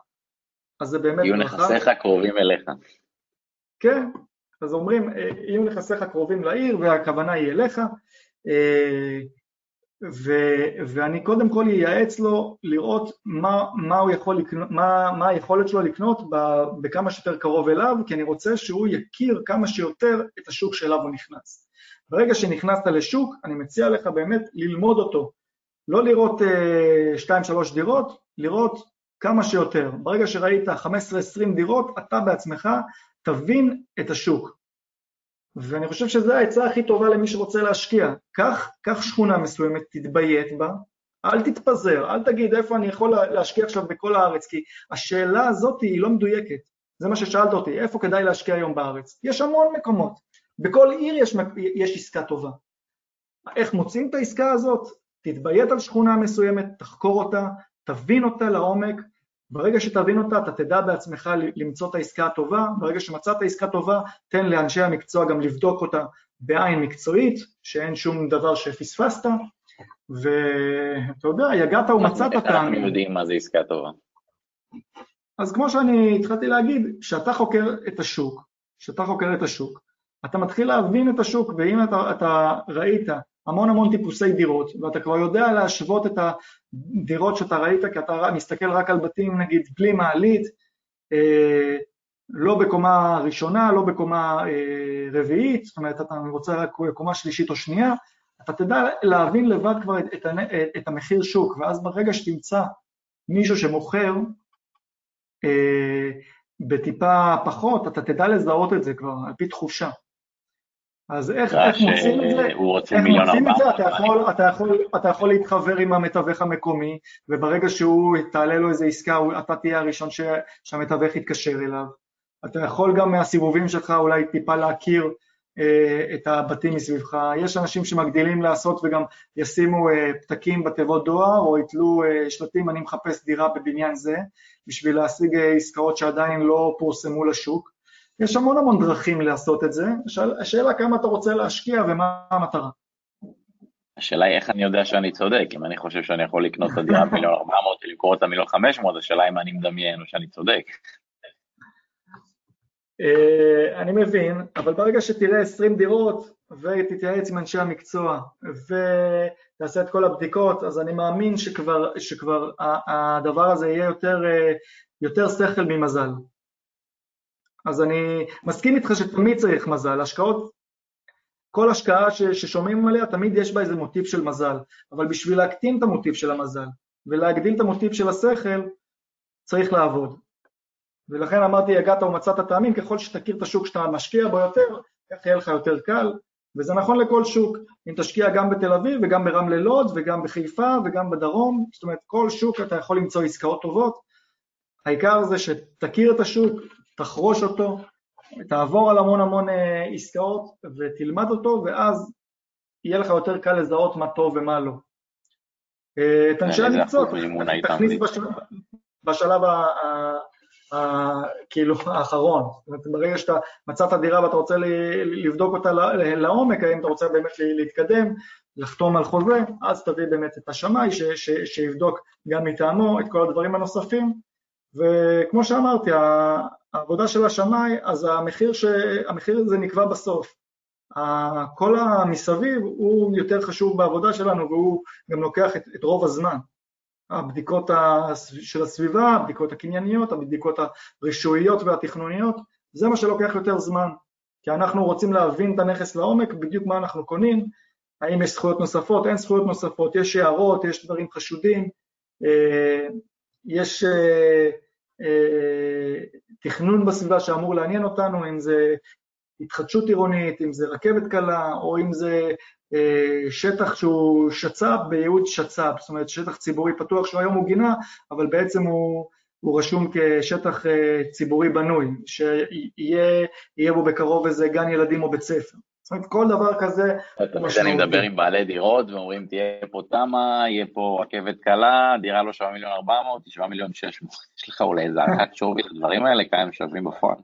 אז זה באמת יהיו ברכה. יהיו נכסיך קרובים אליך. כן, אז אומרים, יהיו נכסיך קרובים לעיר והכוונה היא אליך, ו, ואני קודם כל אייעץ לו לראות מה, מה, הוא יכול לקנות, מה, מה היכולת שלו לקנות בכמה שיותר קרוב אליו, כי אני רוצה שהוא יכיר כמה שיותר את השוק שאליו הוא נכנס. ברגע שנכנסת לשוק, אני מציע לך באמת ללמוד אותו. לא לראות 2-3 uh, דירות, לראות כמה שיותר. ברגע שראית 15-20 דירות, אתה בעצמך תבין את השוק. ואני חושב שזו העצה הכי טובה למי שרוצה להשקיע. קח, קח שכונה מסוימת, תתביית בה, אל תתפזר, אל תגיד איפה אני יכול להשקיע עכשיו בכל הארץ, כי השאלה הזאת היא לא מדויקת. זה מה ששאלת אותי, איפה כדאי להשקיע היום בארץ? יש המון מקומות, בכל עיר יש, יש עסקה טובה. איך מוצאים את העסקה הזאת? תתביית על שכונה מסוימת, תחקור אותה, תבין אותה לעומק, ברגע שתבין אותה, אתה תדע בעצמך למצוא את העסקה הטובה, ברגע שמצאת עסקה טובה, תן לאנשי המקצוע גם לבדוק אותה בעין מקצועית, שאין שום דבר שפספסת, ואתה יודע, יגעת ומצאת את ה... אנחנו יודעים מה זה עסקה טובה. אז כמו שאני התחלתי להגיד, כשאתה חוקר את השוק, כשאתה חוקר את השוק, אתה מתחיל להבין את השוק, ואם אתה, אתה ראית המון המון טיפוסי דירות, ואתה כבר יודע להשוות את הדירות שאתה ראית, כי אתה מסתכל רק על בתים נגיד בלי מעלית, אה, לא בקומה ראשונה, לא בקומה אה, רביעית, זאת אומרת, אתה רוצה רק קומה שלישית או שנייה, אתה תדע להבין לבד כבר את, את, את המחיר שוק, ואז ברגע שתמצא מישהו שמוכר אה, בטיפה פחות, אתה תדע לזהות את זה כבר, על פי תחושה. אז איך, איך מוצאים את זה? הוא רוצה מיליון ארבע. את זה? אתה יכול, אתה, יכול, אתה יכול להתחבר עם המתווך המקומי, וברגע שהוא תעלה לו איזה עסקה, אתה תהיה הראשון ש, שהמתווך יתקשר אליו. אתה יכול גם מהסיבובים שלך אולי טיפה להכיר אה, את הבתים מסביבך. יש אנשים שמגדילים לעשות וגם ישימו אה, פתקים בתיבות דואר, או יתלו אה, שלטים, אני מחפש דירה בבניין זה, בשביל להשיג אה, עסקאות שעדיין לא פורסמו לשוק. יש המון המון דרכים לעשות את זה, השאלה כמה אתה רוצה להשקיע ומה המטרה. השאלה היא איך אני יודע שאני צודק, אם אני חושב שאני יכול לקנות את הדירה במיליון 400 ולמכור אותה במיליון 500, השאלה אם אני מדמיין או שאני צודק. אה, אני מבין, אבל ברגע שתראה 20 דירות ותתייעץ עם אנשי המקצוע ותעשה את כל הבדיקות, אז אני מאמין שכבר, שכבר הדבר הזה יהיה יותר, אה, יותר שכל ממזל. אז אני מסכים איתך שתמיד צריך מזל, השקעות, כל השקעה ש, ששומעים עליה תמיד יש בה איזה מוטיב של מזל, אבל בשביל להקטין את המוטיב של המזל ולהגדיל את המוטיב של השכל צריך לעבוד. ולכן אמרתי, הגעת ומצאת טעמים, ככל שתכיר את השוק שאתה משקיע בו יותר, כך יהיה לך יותר קל, וזה נכון לכל שוק, אם תשקיע גם בתל אביב וגם ברמלה לוד וגם בחיפה וגם בדרום, זאת אומרת כל שוק אתה יכול למצוא עסקאות טובות, העיקר זה שתכיר את השוק, תחרוש אותו, תעבור על המון המון אה, עסקאות ותלמד אותו, ואז יהיה לך יותר קל לזהות מה טוב ומה לא. אה, את אנשי המקצוע תכניס בשלב כאילו האחרון, זאת אומרת ברגע שאתה מצאת דירה ואתה רוצה לבדוק אותה לעומק, האם אתה רוצה באמת להתקדם, לחתום על חוזה, אז תביא באמת את השמאי שיבדוק גם מטעמו את כל הדברים הנוספים, וכמו שאמרתי, העבודה של השמאי, אז המחיר, ש... המחיר הזה נקבע בסוף. כל המסביב הוא יותר חשוב בעבודה שלנו והוא גם לוקח את, את רוב הזמן. הבדיקות של הסביבה, הבדיקות הקנייניות, הבדיקות הרישויות והתכנוניות, זה מה שלוקח יותר זמן. כי אנחנו רוצים להבין את הנכס לעומק, בדיוק מה אנחנו קונים, האם יש זכויות נוספות, אין זכויות נוספות, יש הערות, יש דברים חשודים, אה, יש אה, תכנון בסביבה שאמור לעניין אותנו, אם זה התחדשות עירונית, אם זה רכבת קלה, או אם זה שטח שהוא שצ"פ בייעוד שצ"פ, זאת אומרת שטח ציבורי פתוח שהוא היום הוא גינה, אבל בעצם הוא, הוא רשום כשטח ציבורי בנוי, שיהיה בו בקרוב איזה גן ילדים או בית ספר. זאת אומרת, כל דבר כזה משמעותי. אני מדבר עם בעלי דירות ואומרים, תהיה פה תמ"א, יהיה פה רכבת קלה, דירה לא שווה מיליון ארבע מאות, היא שווה מיליון שש מאות. (laughs) יש לך אולי איזה הערכת שווי לדברים האלה, כמה הם שווים בפועל?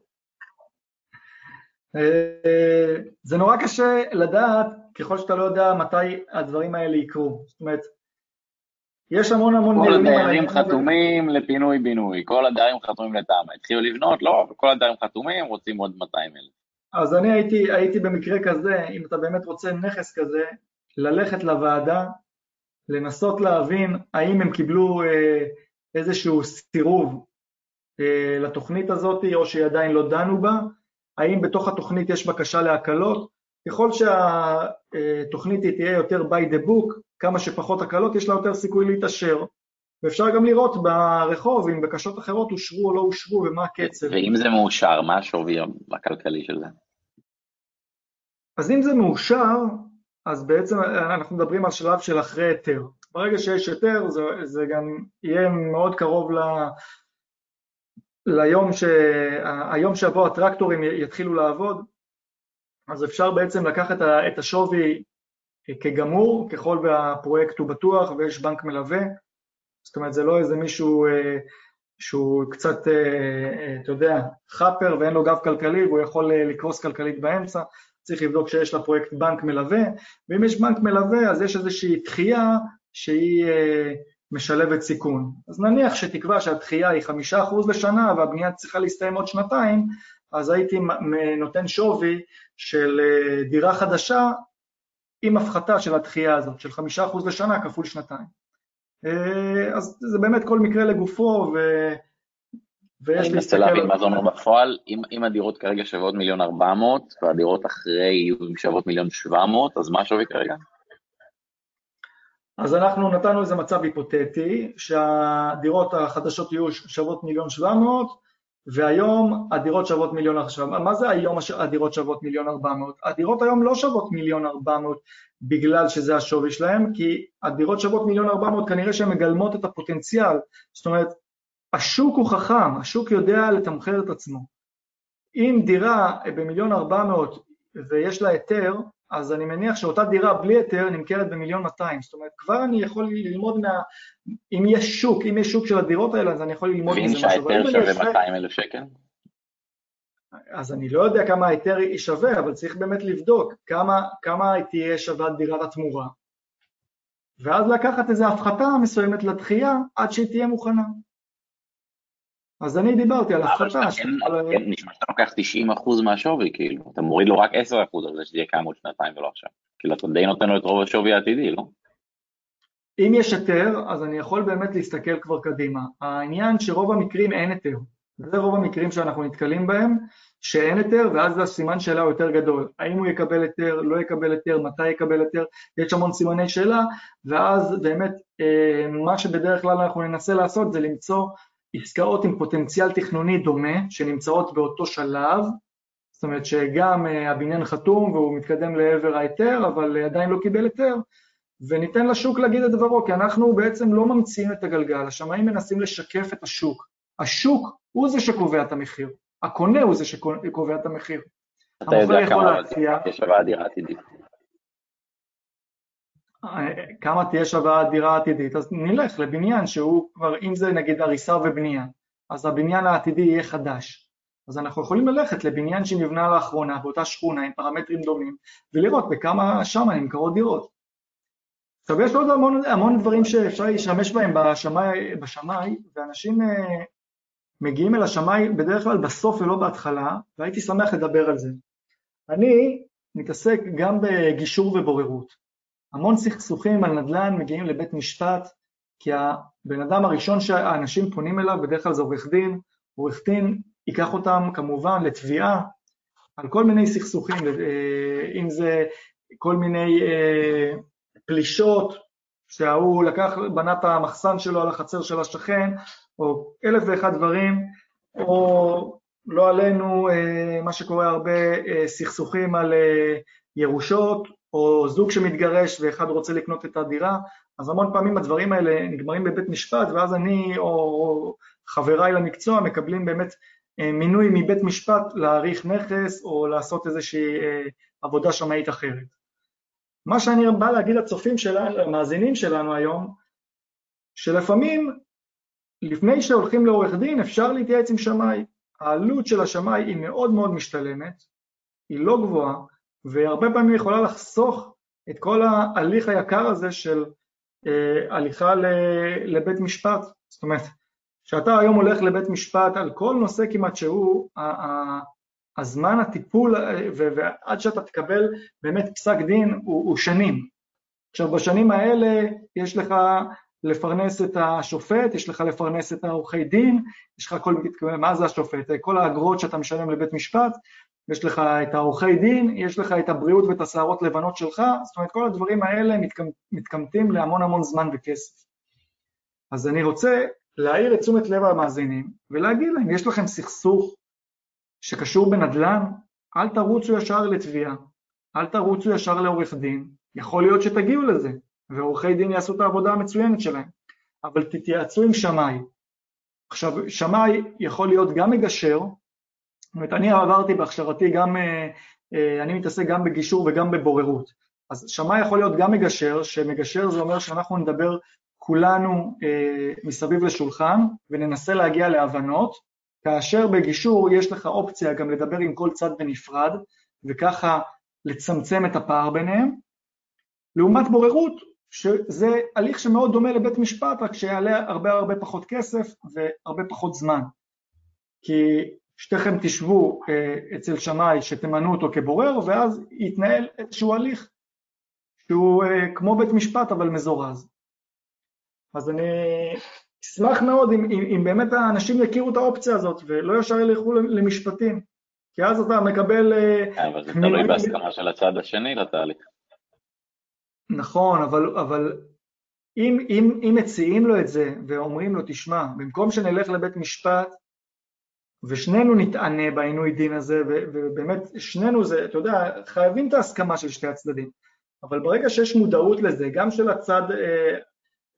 אה, זה נורא קשה לדעת, ככל שאתה לא יודע מתי הדברים האלה יקרו. זאת אומרת, יש המון המון כל הדיירים חתומים לפינוי-בינוי, כל הדיירים חתומים לתמ"א. התחילו לבנות? לא, כל הדיירים חתומים, רוצים עוד 200 אלף. אז אני הייתי, הייתי במקרה כזה, אם אתה באמת רוצה נכס כזה, ללכת לוועדה, לנסות להבין האם הם קיבלו אה, איזשהו סירוב אה, לתוכנית הזאת או שעדיין לא דנו בה, האם בתוך התוכנית יש בקשה להקלות, ככל שהתוכנית תהיה יותר by the book, כמה שפחות הקלות, יש לה יותר סיכוי להתעשר. ואפשר גם לראות ברחוב אם בקשות אחרות אושרו או לא אושרו ומה הקצב. ואם זה מאושר, מה השווי הכלכלי של זה? אז אם זה מאושר, אז בעצם אנחנו מדברים על שלב של אחרי היתר. ברגע שיש היתר זה, זה גם יהיה מאוד קרוב ל... ליום ש... היום שבו הטרקטורים יתחילו לעבוד, אז אפשר בעצם לקחת את השווי כגמור, ככל והפרויקט הוא בטוח ויש בנק מלווה, זאת אומרת זה לא איזה מישהו אה, שהוא קצת, אה, אה, אתה יודע, חאפר ואין לו גב כלכלי והוא יכול לקרוס כלכלית באמצע, צריך לבדוק שיש לפרויקט בנק מלווה, ואם יש בנק מלווה אז יש איזושהי דחייה שהיא משלבת סיכון. אז נניח שתקבע שהדחייה היא חמישה אחוז לשנה והבנייה צריכה להסתיים עוד שנתיים, אז הייתי נותן שווי של דירה חדשה עם הפחתה של הדחייה הזאת, של חמישה אחוז לשנה כפול שנתיים. אה, אז זה באמת כל מקרה לגופו, ו... ויש. אני מנסה להבין מה זה אומר בפועל, אם, אם הדירות כרגע שוות מיליון ארבע מאות, והדירות אחרי יהיו שוות מיליון שבע מאות, אז מה השווי כרגע? אז אנחנו נתנו איזה מצב היפותטי, שהדירות החדשות יהיו שוות מיליון שבע מאות, והיום הדירות שוות מיליון עכשיו. מה זה היום הדירות שוות מיליון ארבע מאות? הדירות היום לא שוות מיליון ארבע מאות בגלל שזה השווי שלהם, כי הדירות שוות מיליון ארבע מאות כנראה שהן מגלמות את הפוטנציאל, זאת אומרת, השוק הוא חכם, השוק יודע לתמחר את עצמו. אם דירה במיליון ארבע מאות ויש לה היתר, אז אני מניח שאותה דירה בלי היתר נמכרת במיליון 200, זאת אומרת כבר אני יכול ללמוד מה... אם יש שוק, אם יש שוק של הדירות האלה אז אני יכול ללמוד מזה משהו. ואם שההיתר שווה 200 אלף שקל? אז אני לא יודע כמה ההיתר שווה, אבל צריך באמת לבדוק כמה, כמה תהיה שווה דירת התמורה, ואז לקחת איזו הפחתה מסוימת לדחייה עד שהיא תהיה מוכנה. אז אני דיברתי על הפחתה. נשמע שאתה לוקח 90% מהשווי, כאילו, אתה מוריד לו רק 10% על זה שזה יהיה קיים עוד שנתיים ולא עכשיו. כאילו, אתה די נותן לו את רוב השווי העתידי, לא? אם יש היתר, אז אני יכול באמת להסתכל כבר קדימה. העניין שרוב המקרים אין היתר. זה רוב המקרים שאנחנו נתקלים בהם, שאין היתר, ואז הסימן שאלה הוא יותר גדול. האם הוא יקבל היתר, לא יקבל היתר, מתי יקבל היתר, יש המון סימני שאלה, ואז באמת אה, מה שבדרך כלל אנחנו ננסה לעשות זה למצוא עסקאות עם פוטנציאל תכנוני דומה, שנמצאות באותו שלב, זאת אומרת שגם אה, הבניין חתום והוא מתקדם לעבר ההיתר, אבל עדיין לא קיבל היתר, וניתן לשוק להגיד את דברו, כי אנחנו בעצם לא ממציאים את הגלגל, השמאים מנסים לשקף את השוק. השוק הוא זה שקובע את המחיר, הקונה הוא זה שקובע את המחיר. אתה יודע כמה יש שווה דירה עתידית. כמה תהיה שווה דירה עתידית, אז נלך לבניין שהוא כבר, אם זה נגיד הריסה ובנייה, אז הבניין העתידי יהיה חדש. אז אנחנו יכולים ללכת לבניין שנבנה לאחרונה באותה שכונה עם פרמטרים דומים ולראות בכמה שם נמכרות דירות. עכשיו יש עוד המון, המון דברים שאפשר להשתמש בהם בשמאי, בשמאי ואנשים אה, מגיעים אל השמאי בדרך כלל בסוף ולא בהתחלה, והייתי שמח לדבר על זה. אני מתעסק גם בגישור ובוררות. המון סכסוכים על נדל"ן מגיעים לבית משפט, כי הבן אדם הראשון שהאנשים פונים אליו בדרך כלל זה עורך דין, עורך דין ייקח אותם כמובן לתביעה על כל מיני סכסוכים, אה, אם זה כל מיני פלישות, שההוא לקח, בנה את המחסן שלו על החצר של השכן, או אלף ואחד דברים, או לא עלינו, מה שקורה הרבה, סכסוכים על ירושות, או זוג שמתגרש ואחד רוצה לקנות את הדירה, אז המון פעמים הדברים האלה נגמרים בבית משפט, ואז אני או חבריי למקצוע מקבלים באמת אה, מינוי מבית משפט להעריך נכס או לעשות איזושהי אה, עבודה שמאית אחרת. מה שאני בא להגיד לצופים שלנו, למאזינים שלנו היום, שלפעמים לפני שהולכים לעורך דין אפשר להתייעץ עם שמאי. העלות של השמאי היא מאוד מאוד משתלמת, היא לא גבוהה, והרבה פעמים יכולה לחסוך את כל ההליך היקר הזה של אה, הליכה לבית משפט. זאת אומרת, כשאתה היום הולך לבית משפט על כל נושא כמעט שהוא, הזמן הטיפול ועד שאתה תקבל באמת פסק דין הוא, הוא שנים. עכשיו בשנים האלה יש לך לפרנס את השופט, יש לך לפרנס את העורכי דין, יש לך כל, מה זה השופט? כל האגרות שאתה משלם לבית משפט, יש לך את העורכי דין, יש לך את הבריאות ואת השערות לבנות שלך, זאת אומרת כל הדברים האלה מתקמטים להמון המון זמן וכסף. אז אני רוצה להעיר את תשומת לב המאזינים ולהגיד להם, יש לכם סכסוך שקשור בנדל"ן, אל תרוצו ישר לתביעה, אל תרוצו ישר לעורך דין, יכול להיות שתגיעו לזה, ועורכי דין יעשו את העבודה המצוינת שלהם, אבל תתייעצו עם שמאי. עכשיו, שמאי יכול להיות גם מגשר, זאת אומרת, אני עברתי בהכשרתי גם, אה, אה, אני מתעסק גם בגישור וגם בבוררות. אז שמאי יכול להיות גם מגשר, שמגשר זה אומר שאנחנו נדבר כולנו אה, מסביב לשולחן וננסה להגיע להבנות, כאשר בגישור יש לך אופציה גם לדבר עם כל צד בנפרד, וככה לצמצם את הפער ביניהם. לעומת בוררות, שזה הליך שמאוד דומה לבית משפט, רק שיעלה הרבה הרבה פחות כסף והרבה פחות זמן. כי שתיכם תשבו אה, אצל שמאי שתמנו אותו כבורר, ואז יתנהל איזשהו הליך שהוא אה, כמו בית משפט אבל מזורז. אז אני אשמח מאוד אם, אם, אם באמת האנשים יכירו את האופציה הזאת ולא ישר ילכו למשפטים, כי אז אתה מקבל... אה, אבל זה תלוי בהסכמה של הצד השני לתהליך. נכון, אבל, אבל אם, אם, אם מציעים לו את זה ואומרים לו, תשמע, במקום שנלך לבית משפט ושנינו נתענה בעינוי דין הזה, ובאמת שנינו זה, אתה יודע, חייבים את ההסכמה של שתי הצדדים, אבל ברגע שיש מודעות לזה, גם של הצד אה,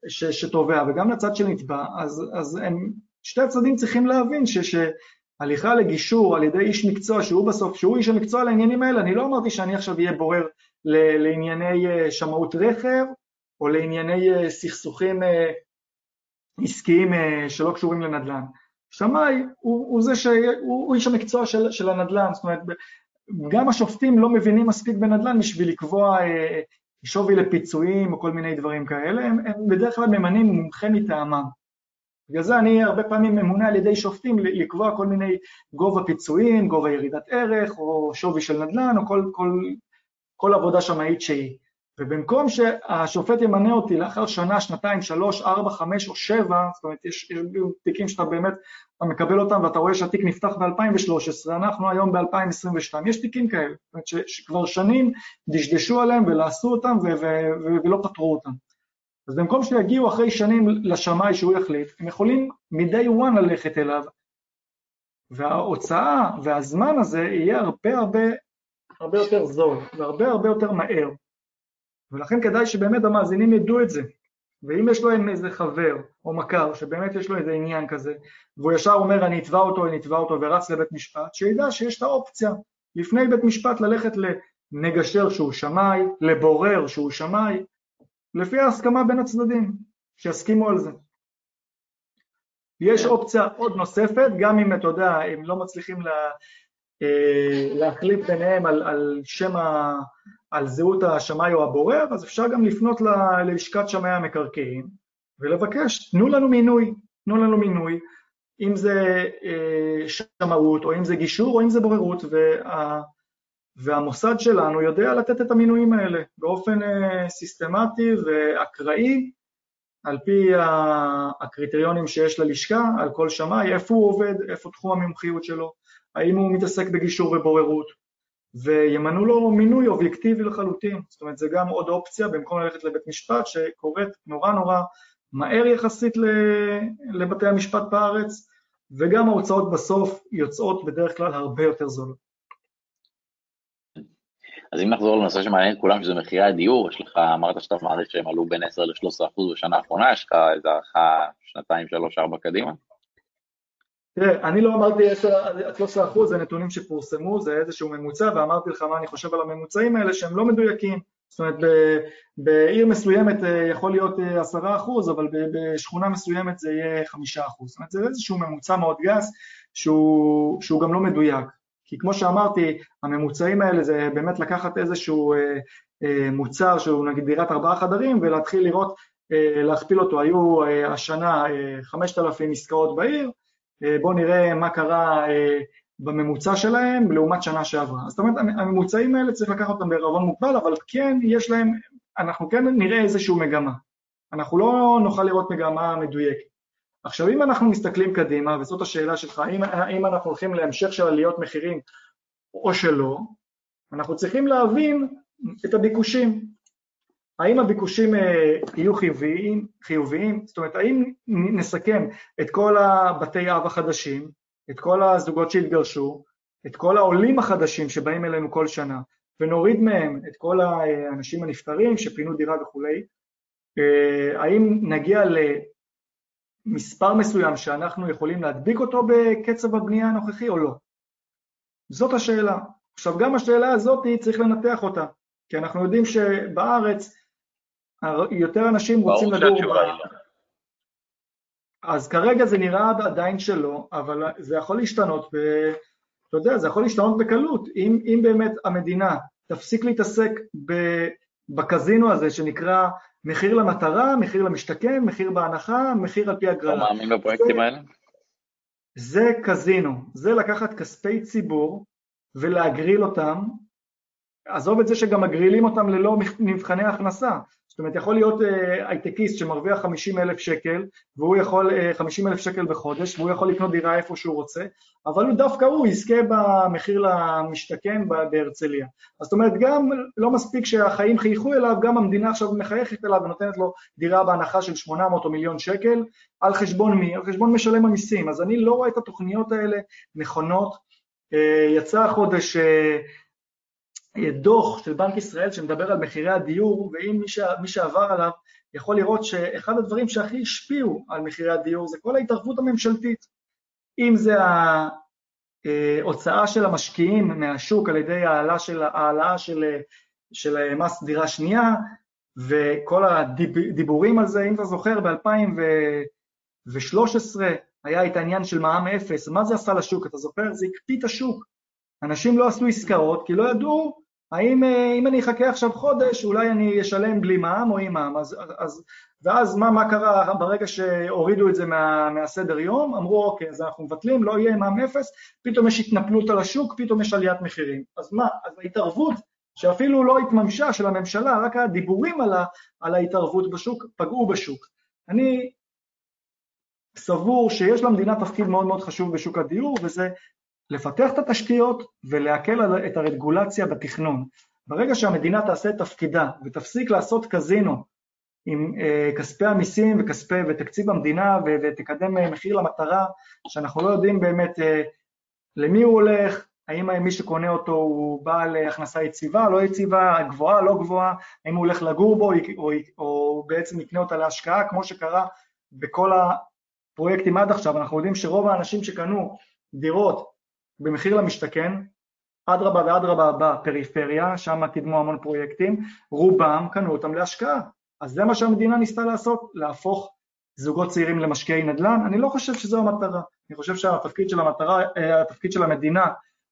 ש, שתובע וגם לצד של נתבע, אז, אז הם, שתי הצדדים צריכים להבין ש, שהליכה לגישור על ידי איש מקצוע שהוא בסוף, שהוא איש המקצוע לעניינים האלה, אני לא אמרתי שאני עכשיו אהיה בורר ל, לענייני אה, שמאות רכב או לענייני אה, סכסוכים עסקיים שלא קשורים לנדל"ן. שמאי הוא, הוא זה שהוא הוא איש המקצוע של, של הנדל"ן, זאת אומרת גם השופטים לא מבינים מספיק בנדל"ן בשביל לקבוע אה, שווי לפיצויים או כל מיני דברים כאלה, הם, הם בדרך כלל ממנים מומחה מטעמם. בגלל זה אני הרבה פעמים ממונה על ידי שופטים לקבוע כל מיני גובה פיצויים, גובה ירידת ערך או שווי של נדל"ן או כל, כל, כל עבודה שמאית שהיא. ובמקום שהשופט ימנה אותי לאחר שנה, שנתיים, שלוש, ארבע, חמש או שבע, זאת אומרת יש, יש תיקים שאתה באמת, אתה מקבל אותם ואתה רואה שהתיק נפתח ב-2013, אנחנו היום ב-2022, יש תיקים כאלה, זאת אומרת ש, שכבר שנים דשדשו עליהם ולעשו אותם ו- ו- ו- ולא פתרו אותם. אז במקום שיגיעו אחרי שנים לשמאי שהוא יחליט, הם יכולים מ-day one ללכת אליו, וההוצאה והזמן הזה יהיה הרבה הרבה הרבה יותר זול והרבה הרבה יותר מהר. ולכן כדאי שבאמת המאזינים ידעו את זה. ואם יש להם איזה חבר או מכר שבאמת יש לו איזה עניין כזה, והוא ישר אומר אני אתבע אותו, אני אתבע אותו ורץ לבית משפט, שידע שיש את האופציה לפני בית משפט ללכת למגשר שהוא שמאי, לבורר שהוא שמאי, לפי ההסכמה בין הצדדים, שיסכימו על זה. יש אופציה עוד נוספת, גם אם אתה יודע, אם לא מצליחים לה, להחליט ביניהם על, על שם ה... על זהות השמאי או הבורר, אז אפשר גם לפנות ל, ללשכת שמאי המקרקעין ולבקש, תנו לנו מינוי, תנו לנו מינוי, אם זה אה, שמאות או אם זה גישור או אם זה בוררות, וה, והמוסד שלנו יודע לתת את המינויים האלה באופן אה, סיסטמטי ואקראי, על פי הקריטריונים שיש ללשכה, על כל שמאי, איפה הוא עובד, איפה תחום המומחיות שלו, האם הוא מתעסק בגישור ובוררות, וימנו לו מינוי אובייקטיבי לחלוטין. זאת אומרת, זה גם עוד אופציה, במקום ללכת לבית משפט, שקורית נורא נורא מהר יחסית לבתי המשפט בארץ, וגם ההוצאות בסוף יוצאות בדרך כלל הרבה יותר זולות. אז אם נחזור לנושא שמעניין את כולם, שזה מחירי הדיור, יש לך, אמרת שאתה מעריך שהם עלו בין 10 ל-13 אחוז בשנה האחרונה, יש לך איזה הערכה שנתיים, שלוש, ארבע קדימה? תראה, אני לא אמרתי 13 אחוז, זה נתונים שפורסמו, זה איזשהו ממוצע, ואמרתי לך מה אני חושב על הממוצעים האלה, שהם לא מדויקים. זאת אומרת, בעיר מסוימת אה, יכול להיות 10 אה, אחוז, אבל בשכונה מסוימת זה יהיה 5 אחוז. זאת אומרת, זה איזשהו ממוצע מאוד גס, שהוא, שהוא גם לא מדויק. כי כמו שאמרתי, הממוצעים האלה זה באמת לקחת איזשהו אה, מוצר שהוא נגיד דירת ארבעה חדרים ולהתחיל לראות, להכפיל אותו. היו השנה אה, 5,000 עסקאות בעיר, בואו נראה מה קרה אה, בממוצע שלהם לעומת שנה שעברה. זאת אומרת, הממוצעים האלה צריך לקחת אותם בערבון מוגבל, אבל כן יש להם, אנחנו כן נראה איזושהי מגמה. אנחנו לא נוכל לראות מגמה מדויקת. עכשיו אם אנחנו מסתכלים קדימה, וזאת השאלה שלך, האם, האם אנחנו הולכים להמשך של עליות מחירים או שלא, אנחנו צריכים להבין את הביקושים. האם הביקושים אה, יהיו חיוביים, חיוביים? זאת אומרת, האם נסכם את כל הבתי אב החדשים, את כל הזוגות שהתגרשו, את כל העולים החדשים שבאים אלינו כל שנה, ונוריד מהם את כל האנשים הנפטרים שפינו דירה וכולי, אה, האם נגיע מספר מסוים שאנחנו יכולים להדביק אותו בקצב הבנייה הנוכחי או לא? זאת השאלה. עכשיו גם השאלה הזאת צריך לנתח אותה, כי אנחנו יודעים שבארץ יותר אנשים רוצים לגור ב... לא. אז כרגע זה נראה עדיין שלא, אבל זה יכול להשתנות, ב... אתה יודע, זה יכול להשתנות בקלות. אם, אם באמת המדינה תפסיק להתעסק ב... בקזינו הזה שנקרא מחיר למטרה, מחיר למשתכן, מחיר בהנחה, מחיר על פי הגרלה. אתה מאמין בפרויקטים האלה? זה קזינו, זה לקחת כספי ציבור ולהגריל אותם, עזוב את זה שגם מגרילים אותם ללא מבחני הכנסה, זאת אומרת, יכול להיות אה, הייטקיסט שמרוויח 50 אלף שקל, והוא יכול, 50 אה, אלף שקל בחודש, והוא יכול לקנות דירה איפה שהוא רוצה, אבל הוא דווקא הוא יזכה במחיר למשתכן בהרצליה. אז זאת אומרת, גם לא מספיק שהחיים חייכו אליו, גם המדינה עכשיו מחייכת אליו ונותנת לו דירה בהנחה של 800 או מיליון שקל, על חשבון מי? על חשבון משלם המיסים. אז אני לא רואה את התוכניות האלה נכונות. אה, יצא החודש דוח של בנק ישראל שמדבר על מחירי הדיור, ואם מי, ש... מי שעבר עליו יכול לראות שאחד הדברים שהכי השפיעו על מחירי הדיור זה כל ההתערבות הממשלתית. אם זה ההוצאה של המשקיעים מהשוק על ידי העלאה של, העלאה של, של מס דירה שנייה, וכל הדיבורים על זה, אם אתה זוכר, ב-2013 היה את העניין של מע"מ אפס, מה זה עשה לשוק? אתה זוכר? זה הקפיא את השוק. אנשים לא עשו עסקאות כי לא ידעו האם אה, אם אני אחכה עכשיו חודש, אולי אני אשלם בלי מע"מ או עם מע"מ, אז, אז, ואז מה, מה קרה ברגע שהורידו את זה מה, מהסדר יום? אמרו אוקיי, אז אנחנו מבטלים, לא יהיה מע"מ אפס, פתאום יש התנפלות על השוק, פתאום יש עליית מחירים. אז מה, אז ההתערבות שאפילו לא התממשה של הממשלה, רק הדיבורים על, ה, על ההתערבות בשוק, פגעו בשוק. אני סבור שיש למדינה תפקיד מאוד מאוד חשוב בשוק הדיור, וזה לפתח את התשתיות ולהקל את הרגולציה בתכנון. ברגע שהמדינה תעשה את תפקידה ותפסיק לעשות קזינו עם uh, כספי המיסים וכספי ותקציב המדינה ו- ותקדם uh, מחיר למטרה, שאנחנו לא יודעים באמת uh, למי הוא הולך, האם מי שקונה אותו הוא בעל הכנסה יציבה, לא יציבה, גבוהה, לא גבוהה, האם הוא הולך לגור בו או, או, או בעצם יקנה אותה להשקעה, כמו שקרה בכל הפרויקטים עד עכשיו. אנחנו יודעים שרוב האנשים שקנו דירות במחיר למשתכן, אדרבה ואדרבה בפריפריה, שם קידמו המון פרויקטים, רובם קנו אותם להשקעה. אז זה מה שהמדינה ניסתה לעשות, להפוך זוגות צעירים למשקיעי נדל"ן. אני לא חושב שזו המטרה, אני חושב שהתפקיד של המטרה, אה, התפקיד של המדינה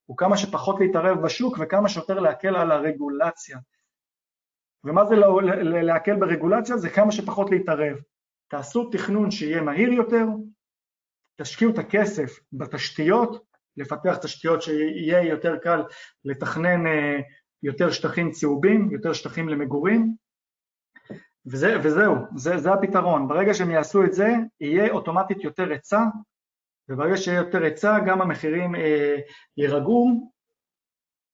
הוא כמה שפחות להתערב בשוק וכמה שיותר להקל על הרגולציה. ומה זה להקל ברגולציה? זה כמה שפחות להתערב. תעשו תכנון שיהיה מהיר יותר, תשקיעו את הכסף בתשתיות, לפתח תשתיות שיהיה יותר קל לתכנן אה, יותר שטחים צהובים, יותר שטחים למגורים, וזה, וזהו, זה, זה הפתרון. ברגע שהם יעשו את זה, יהיה אוטומטית יותר היצע, וברגע שיהיה יותר היצע גם המחירים אה, יירגעו,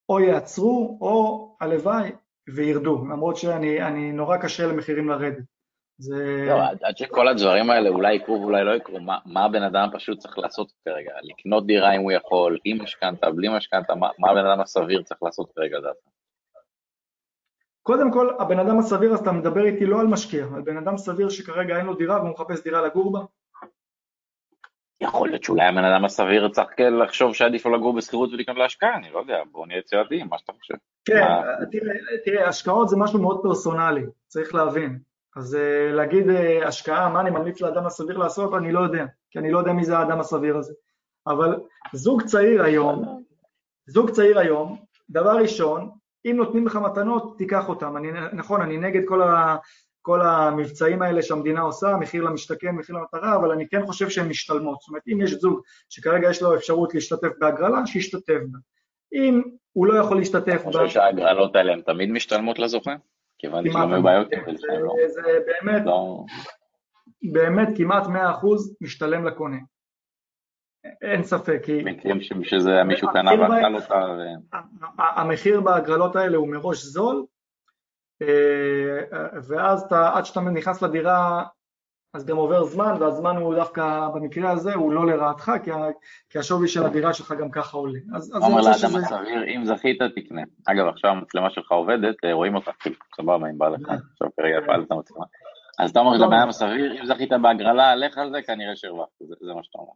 או יעצרו, או הלוואי וירדו, למרות שאני נורא קשה למחירים לרדת. זה... לא, עד שכל הדברים האלה אולי יקרו ואולי לא יקרו, מה, מה הבן אדם פשוט צריך לעשות כרגע? לקנות דירה אם הוא יכול, עם משכנתה, בלי משכנתה, מה, מה הבן אדם הסביר צריך לעשות כרגע דווקא? קודם כל, הבן אדם הסביר, אז אתה מדבר איתי לא על משקיע, על בן אדם סביר שכרגע אין לו דירה והוא מחפש דירה לגור בה? יכול להיות שאולי הבן אדם הסביר צריך כן לחשוב שעדיף לו לגור בשכירות ולקנות להשקעה, אני לא יודע, בוא נהיה יצירתיים, מה שאתה חושב. כן, תראה, תראה, השקעות זה משהו מאוד פרסונלי, צריך להבין. אז uh, להגיד uh, השקעה, מה אני ממליץ לאדם הסביר לעשות, אני לא יודע, כי אני לא יודע מי זה האדם הסביר הזה. אבל זוג צעיר היום, זוג צעיר היום, דבר ראשון, אם נותנים לך מתנות, תיקח אותם. אני, נכון, אני נגד כל, ה, כל המבצעים האלה שהמדינה עושה, מחיר למשתכן, מחיר למטרה, אבל אני כן חושב שהן משתלמות. זאת אומרת, אם יש זוג שכרגע יש לו אפשרות להשתתף בהגרלה, שישתתף בה. אם הוא לא יכול להשתתף... אתה חושב שההגרלות האלה הן תמיד משתלמות לזוכה? כיוון שלא היו בעיות כאלה שלהם, לא? זה באמת, לא. באמת כמעט 100% משתלם לקונה. אין ספק. מקרים שזה מישהו קנה ואכל אותה. המחיר בהגרלות האלה הוא מראש זול, אה, ואז אתה, עד שאתה נכנס לדירה, אז גם עובר זמן, והזמן הוא דווקא, במקרה הזה, הוא לא לרעתך, כי, כי השווי של הדירה שלך גם ככה עולה. אז, אז אומר לאדם שזה... הסביר, אם זכית, תקנה. אגב, עכשיו המצלמה שלך עובדת, אה, רואים אותך, כאילו, סבבה, אם בא לך, עכשיו כרגע הפעלת את המצלמה. אז אתה אומר לאדם הסביר, אם זכית בהגרלה, לך על זה, כנראה שהרווחת, זה, זה מה שאתה אומר.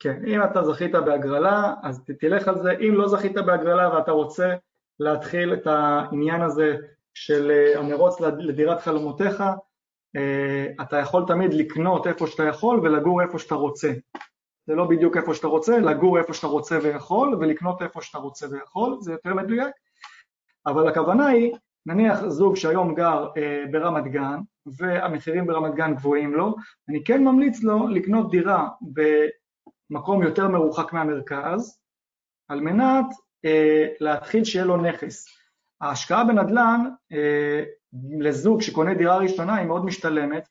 כן, אם אתה זכית בהגרלה, אז תלך על זה, אם לא זכית בהגרלה ואתה רוצה להתחיל את העניין הזה של אה, המרוץ לדירת חלומותיך, אתה יכול תמיד לקנות איפה שאתה יכול ולגור איפה שאתה רוצה. זה לא בדיוק איפה שאתה רוצה, לגור איפה שאתה רוצה ויכול, ולקנות איפה שאתה רוצה ויכול, זה יותר מדויק, אבל הכוונה היא, נניח זוג שהיום גר אה, ברמת גן, והמחירים ברמת גן גבוהים לו, אני כן ממליץ לו לקנות דירה במקום יותר מרוחק מהמרכז, על מנת אה, להתחיל שיהיה לו נכס. ההשקעה בנדל"ן אה, לזוג שקונה דירה ראשונה היא מאוד משתלמת,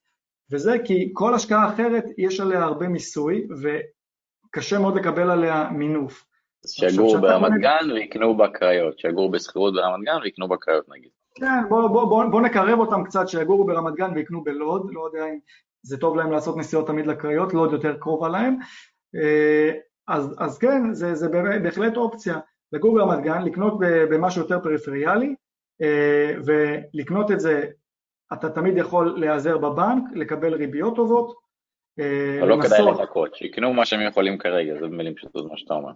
וזה כי כל השקעה אחרת יש עליה הרבה מיסוי וקשה מאוד לקבל עליה מינוף. שיגורו ברמת קונה... גן ויקנו בקריות, שיגורו בשכירות ברמת גן ויקנו בקריות נגיד. כן, בוא, בוא, בוא, בוא נקרב אותם קצת, שיגורו ברמת גן ויקנו בלוד, לא יודע אם זה טוב להם לעשות נסיעות תמיד לקריות, לוד יותר קרובה להם, אה, אז, אז כן, זה, זה בהחלט אופציה. לגור ברמת גן, לקנות במשהו יותר פריפריאלי, ולקנות את זה, אתה תמיד יכול להיעזר בבנק, לקבל ריביות טובות. אה, אבל לא כדאי לחכות, שיקנו מה שהם יכולים כרגע, זה במילים פשוטות מה שאתה אומר.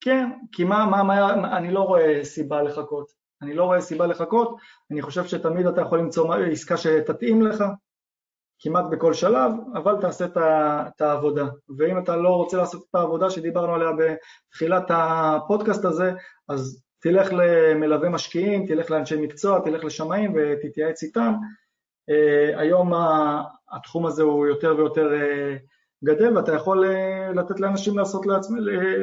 כן, כי מה, מה, מה, אני לא רואה סיבה לחכות. אני לא רואה סיבה לחכות, אני חושב שתמיד אתה יכול למצוא עסקה שתתאים לך, כמעט בכל שלב, אבל תעשה את העבודה. ואם אתה לא רוצה לעשות את העבודה שדיברנו עליה בתחילת הפודקאסט הזה, אז תלך למלווה משקיעים, תלך לאנשי מקצוע, תלך לשמאים ותתייעץ איתם. Uh, היום התחום הזה הוא יותר ויותר uh, גדל ואתה יכול uh, לתת לאנשים לעשות, לעצמ...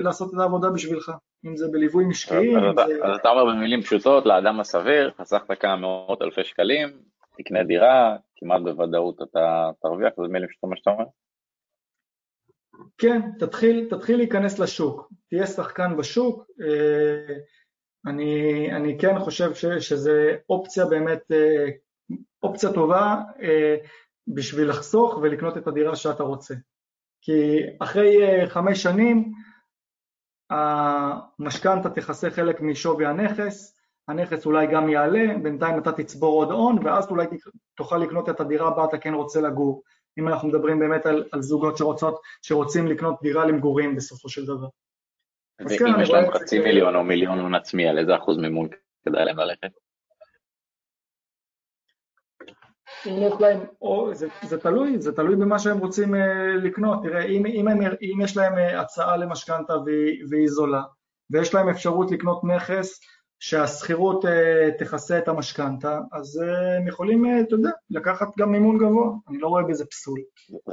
לעשות את העבודה בשבילך, אם זה בליווי משקיעים. אז, זה... אז אתה אומר במילים פשוטות, לאדם הסביר, חסכת כמה מאות אלפי שקלים, תקנה דירה, כמעט בוודאות אתה תרוויח, זה מילים פשוטות מה שאתה אומר? כן, תתחיל, תתחיל להיכנס לשוק, תהיה שחקן בשוק, אני, אני כן חושב ש, שזה אופציה באמת, אה, אופציה טובה אה, בשביל לחסוך ולקנות את הדירה שאתה רוצה. כי אחרי אה, חמש שנים המשכנתה תכסה חלק משווי הנכס, הנכס אולי גם יעלה, בינתיים אתה תצבור עוד הון, ואז אולי תוכל לקנות את הדירה בה אתה כן רוצה לגור, אם אנחנו מדברים באמת על, על זוגות שרוצות, שרוצים לקנות דירה למגורים בסופו של דבר. ואם כן, יש להם חצי מיליון או מיליון הון עצמי, על איזה אחוז מימון כדאי להם ללכת? להם, או, זה, זה תלוי, זה תלוי במה שהם רוצים אה, לקנות. תראה, אם, אם, הם, אם יש להם אה, הצעה למשכנתה והיא, והיא זולה, ויש להם אפשרות לקנות נכס שהשכירות אה, תכסה את המשכנתה, אז אה, הם יכולים, אה, אתה יודע, לקחת גם מימון גבוה, אני לא רואה בזה פסול.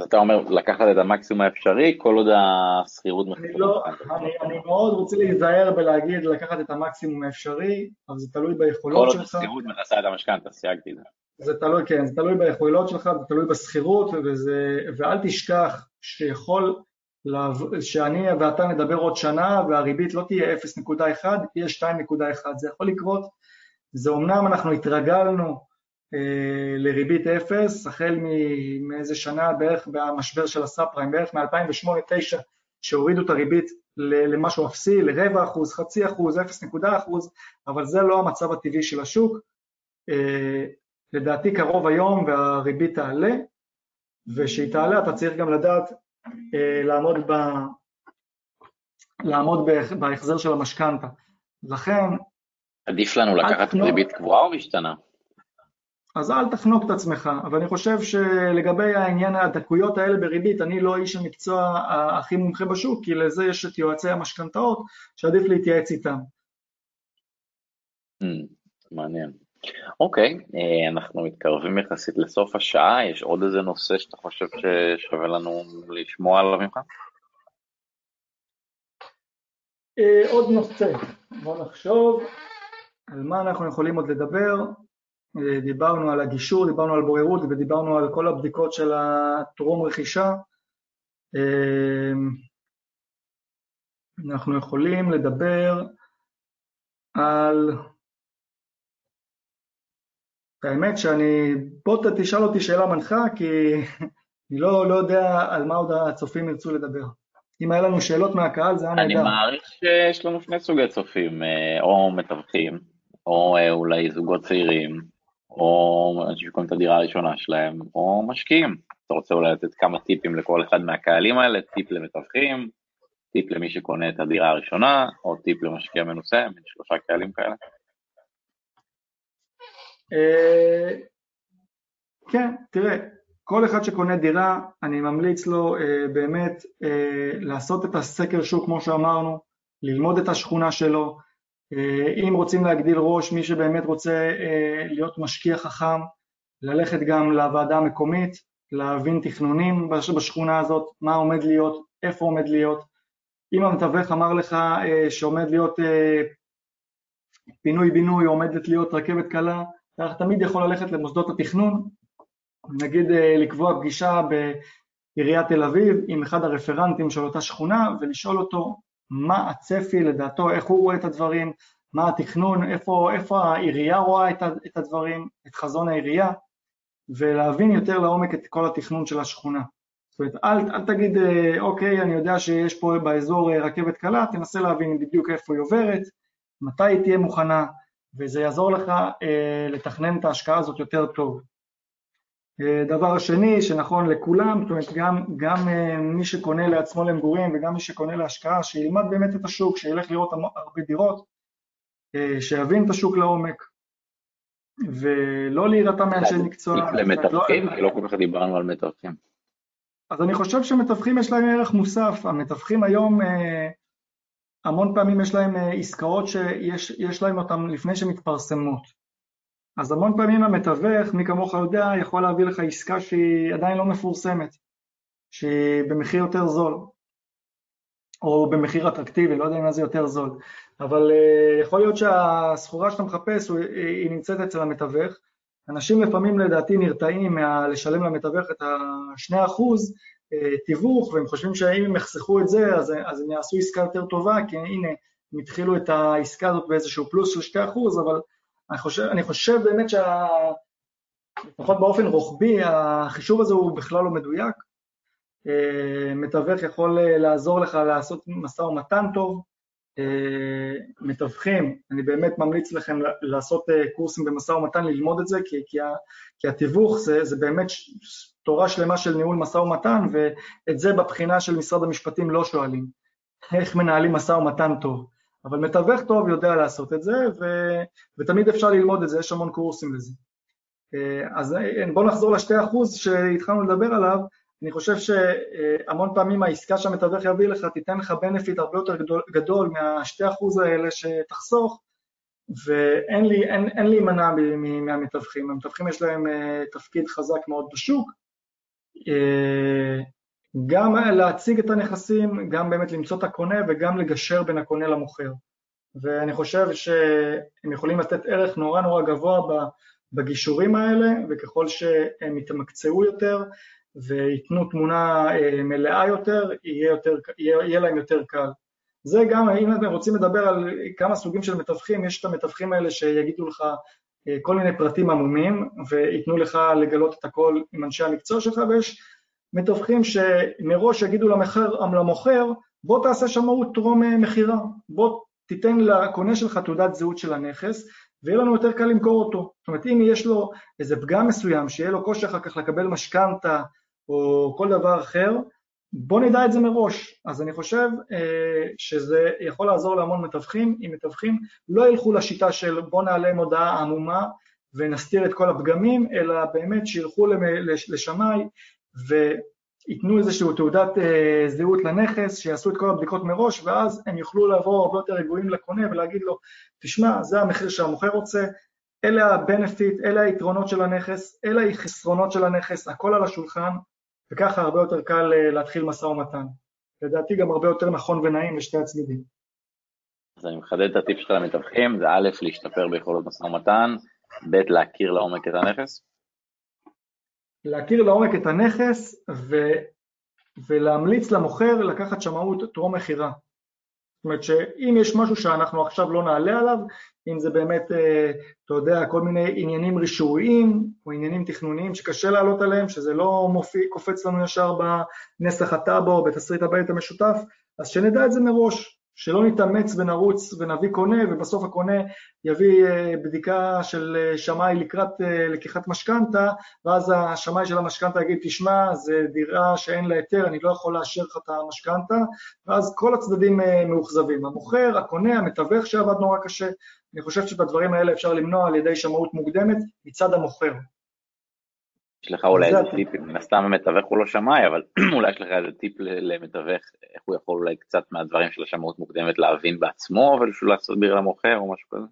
אתה אומר לקחת את המקסימום האפשרי, כל עוד השכירות את לא, אני, אני מאוד רוצה להיזהר בלהגיד לקחת את המקסימום האפשרי, אבל זה תלוי ביכולות שלך. כל עוד השכירות מכסה את המשכנתה, סייגתי את זה. זה תלוי, כן, זה תלוי ביכולות שלך, זה תלוי בשכירות, ואל תשכח שיכול שאני ואתה נדבר עוד שנה והריבית לא תהיה 0.1, תהיה 2.1, זה יכול לקרות, זה אומנם אנחנו התרגלנו אה, לריבית 0, החל מאיזה שנה בערך במשבר של הסאב פריים, בערך מ-2008-2009 שהורידו את הריבית למשהו אפסי, לרבע אחוז, חצי אחוז, 0.1 אחוז, אבל זה לא המצב הטבעי של השוק. אה, לדעתי קרוב היום והריבית תעלה, וכשהיא תעלה אתה צריך גם לדעת לעמוד, ב, לעמוד בהחזר של המשכנתה. לכן... עדיף לנו לקחת ריבית קבועה או משתנה? אז אל תחנוק את עצמך, אבל אני חושב שלגבי העניין הדקויות האלה בריבית, אני לא איש המקצוע הכי מומחה בשוק, כי לזה יש את יועצי המשכנתאות, שעדיף להתייעץ איתם. Hmm, מעניין. אוקיי, אה, אנחנו מתקרבים יחסית לסוף השעה, יש עוד איזה נושא שאתה חושב ששווה לנו לשמוע עליו ממך? אה, עוד נושא, בוא נחשוב על מה אנחנו יכולים עוד לדבר. אה, דיברנו על הגישור, דיברנו על בוררות ודיברנו על כל הבדיקות של הטרום רכישה. אנחנו יכולים לדבר על האמת שאני, בוא תשאל אותי שאלה מנחה, כי (laughs) אני לא, לא יודע על מה עוד הצופים ירצו לדבר. אם היה לנו שאלות מהקהל זה היה נהדר. אני מעריך שיש לנו שני סוגי צופים, אה, או מתווכים, או אה, אולי זוגות צעירים, או אנשים שקונים את הדירה הראשונה שלהם, או משקיעים. אתה רוצה אולי לתת כמה טיפים לכל אחד מהקהלים האלה, טיפ למתווכים, טיפ למי שקונה את הדירה הראשונה, או טיפ למשקיע מנוסה, מין שלושה קהלים כאלה. אה, כן, תראה, כל אחד שקונה דירה, אני ממליץ לו אה, באמת אה, לעשות את הסקר שוק כמו שאמרנו, ללמוד את השכונה שלו, אם רוצים להגדיל ראש, מי שבאמת רוצה להיות משקיע חכם, ללכת גם לוועדה המקומית, להבין תכנונים בשכונה הזאת, מה עומד להיות, איפה עומד להיות. אם המתווך אמר לך שעומד להיות פינוי-בינוי, עומדת להיות רכבת קלה, אתה תמיד יכול ללכת למוסדות התכנון, נגיד אה, לקבוע פגישה בעיריית תל אביב עם אחד הרפרנטים של אותה שכונה ולשאול אותו מה הצפי לדעתו, איך הוא רואה את הדברים, מה התכנון, איפה, איפה העירייה רואה את הדברים, את חזון העירייה, ולהבין יותר לעומק את כל התכנון של השכונה. זאת אומרת, אל, אל תגיד, אה, אוקיי, אני יודע שיש פה באזור אה, רכבת קלה, תנסה להבין בדיוק איפה היא עוברת, מתי היא תהיה מוכנה, וזה יעזור לך אה, לתכנן את ההשקעה הזאת יותר טוב. אה, דבר שני שנכון לכולם, זאת אומרת גם, גם אה, מי שקונה לעצמו למגורים וגם מי שקונה להשקעה, שילמד באמת את השוק, שילך לראות הרבה דירות, אה, שיבין את השוק לעומק, ולא להירתע מאנשי מקצוע. למתווכים? לא, כל כך דיברנו על מתווכים. אז אני חושב שמתווכים יש להם ערך מוסף, המתווכים היום אה, המון פעמים יש להם אה, עסקאות שיש להם אותן לפני שמתפרסמות. אז המון פעמים המתווך, מי כמוך יודע, יכול להביא לך עסקה שהיא עדיין לא מפורסמת, שהיא במחיר יותר זול, או במחיר אטרקטיבי, לא יודע אם זה יותר זול, אבל uh, יכול להיות שהסחורה שאתה מחפש היא נמצאת אצל המתווך, אנשים לפעמים לדעתי נרתעים לשלם למתווך את ה-2% תיווך, והם חושבים שאם הם יחסכו את זה, אז, אז הם יעשו עסקה יותר טובה, כי הנה, הם התחילו את העסקה הזאת באיזשהו פלוס של 2%, אבל אני חושב, אני חושב באמת שלפחות באופן רוחבי, החישוב הזה הוא בכלל לא מדויק. אה, מתווך יכול אה, לעזור לך לעשות משא ומתן טוב, אה, מתווכים, אני באמת ממליץ לכם לעשות קורסים במשא ומתן, ללמוד את זה, כי, כי התיווך זה, זה באמת תורה שלמה של ניהול משא ומתן, ואת זה בבחינה של משרד המשפטים לא שואלים, איך מנהלים משא ומתן טוב. אבל מתווך טוב יודע לעשות את זה, ו... ותמיד אפשר ללמוד את זה, יש המון קורסים לזה. אז בואו נחזור לשתי אחוז שהתחלנו לדבר עליו, אני חושב שהמון פעמים העסקה שהמתווך יביא לך תיתן לך בנפיט הרבה יותר גדול, גדול מהשתי אחוז האלה שתחסוך, ואין לי, להימנע מהמתווכים, המתווכים יש להם תפקיד חזק מאוד בשוק, גם להציג את הנכסים, גם באמת למצוא את הקונה וגם לגשר בין הקונה למוכר. ואני חושב שהם יכולים לתת ערך נורא נורא גבוה בגישורים האלה, וככל שהם יתמקצעו יותר וייתנו תמונה מלאה יותר, יהיה, יותר, יהיה, יהיה להם יותר קל. זה גם, אם אתם רוצים לדבר על כמה סוגים של מתווכים, יש את המתווכים האלה שיגידו לך כל מיני פרטים עמומים וייתנו לך לגלות את הכל עם אנשי המקצוע שלך, ויש מתווכים שמראש יגידו למחר, למוכר, בוא תעשה שמאות טרום מכירה, בוא תיתן לקונה שלך תעודת זהות של הנכס, ויהיה לנו יותר קל למכור אותו. זאת אומרת, אם יש לו איזה פגם מסוים, שיהיה לו קושי אחר כך לקבל משכנתה או כל דבר אחר, בוא נדע את זה מראש. אז אני חושב אה, שזה יכול לעזור להמון מתווכים, אם מתווכים לא ילכו לשיטה של בוא נעלה מודעה עמומה ונסתיר את כל הפגמים, אלא באמת שילכו לשמאי וייתנו איזושהי תעודת אה, זהות לנכס, שיעשו את כל הבדיקות מראש, ואז הם יוכלו לעבור הרבה יותר רגועים לקונה ולהגיד לו, תשמע, זה המחיר שהמוכר רוצה, אלה הבנפיט, אלה היתרונות של הנכס, אלה החסרונות של הנכס, הכל על השולחן, וככה הרבה יותר קל אה, להתחיל משא ומתן. לדעתי גם הרבה יותר נכון ונעים לשתי הצמידים. אז אני מחדד את הטיפ שלך למתווכים, זה א', להשתפר ביכולות משא ומתן, ב', להכיר לעומק את הנכס. להכיר לעומק את הנכס ו... ולהמליץ למוכר לקחת שמאות טרום מכירה. זאת אומרת שאם יש משהו שאנחנו עכשיו לא נעלה עליו, אם זה באמת, אה, אתה יודע, כל מיני עניינים רישויים או עניינים תכנוניים שקשה לעלות עליהם, שזה לא מופיע, קופץ לנו ישר בנסח הטאבו, בתסריט הבית המשותף, אז שנדע את זה מראש, שלא נתאמץ ונרוץ ונביא קונה ובסוף הקונה יביא אה, בדיקה של אה, שמאי לקראת אה, לקיחת משכנתה ואז השמאי של המשכנתה יגיד תשמע זה דירה שאין לה היתר אני לא יכול לאשר לך את המשכנתה. ואז כל הצדדים מאוכזבים. המוכר, הקונה, המתווך שעבד נורא קשה. אני חושב שאת הדברים האלה אפשר למנוע על ידי שמאות מוקדמת מצד המוכר יש לך אולי איזה טיפ, מן הסתם המתווך הוא לא שמאי, אבל (clears throat) אולי יש לך איזה טיפ למתווך, איך הוא יכול אולי קצת מהדברים של השמאות מוקדמת להבין בעצמו ולעשות ביר למוכר או משהו כזה?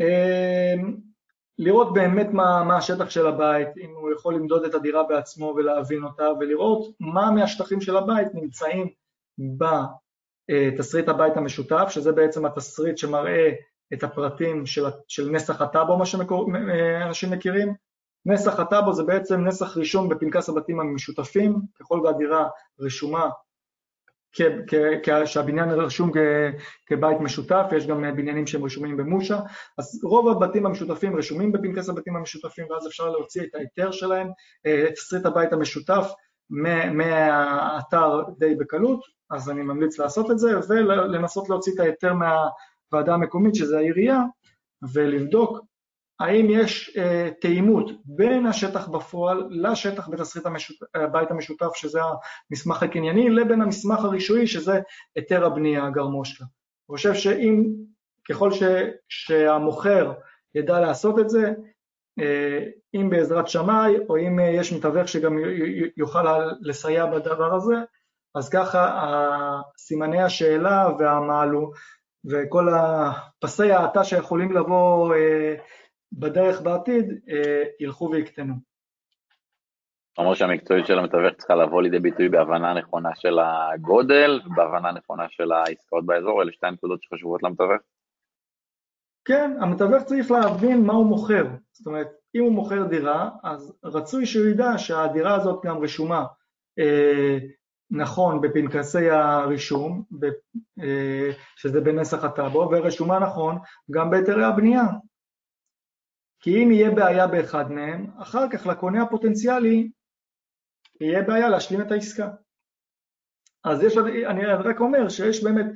אמ, לראות באמת מה, מה השטח של הבית, אם הוא יכול למדוד את הדירה בעצמו ולהבין אותה, ולראות מה מהשטחים של הבית נמצאים בתסריט הבית המשותף, שזה בעצם התסריט שמראה את הפרטים של, של נסח הטאבו, מה שאנשים מכירים, נסח הטאבו זה בעצם נסח רישום בפנקס הבתים המשותפים, ככל והדירה רשומה שהבניין רשום כבית משותף, יש גם בניינים שהם רשומים במושה, אז רוב הבתים המשותפים רשומים בפנקס הבתים המשותפים ואז אפשר להוציא את ההיתר שלהם, את תסריט הבית המשותף מהאתר די בקלות, אז אני ממליץ לעשות את זה ולנסות להוציא את ההיתר מהוועדה המקומית שזה העירייה ולבדוק האם יש אה, תאימות בין השטח בפועל לשטח בתסריט. הבית המשותף, שזה המסמך הקנייני, לבין המסמך הרישויי, שזה היתר הבנייה, הגרמושקה. אני חושב שאם, ככל ש... שהמוכר ידע לעשות את זה, אה, אם בעזרת שמאי, או אם יש מתווך שגם יוכל לסייע בדבר הזה, אז ככה סימני השאלה והמעלו וכל הפסי האטה שיכולים לבוא אה, בדרך בעתיד אה, ילכו ויקטנו. אומר שהמקצועיות של המתווך צריכה לבוא לידי ביטוי בהבנה נכונה של הגודל ובהבנה נכונה של העסקאות באזור, אלה שתי נקודות שחשובות למתווך? כן, המתווך צריך להבין מה הוא מוכר. זאת אומרת, אם הוא מוכר דירה, אז רצוי שהוא ידע שהדירה הזאת גם רשומה אה, נכון בפנקסי הרישום, ב, אה, שזה בנסח הטאבו, ורשומה נכון גם בהיתרי הבנייה. כי אם יהיה בעיה באחד מהם, אחר כך לקונה הפוטנציאלי יהיה בעיה להשלים את העסקה. אז יש, אני רק אומר שיש באמת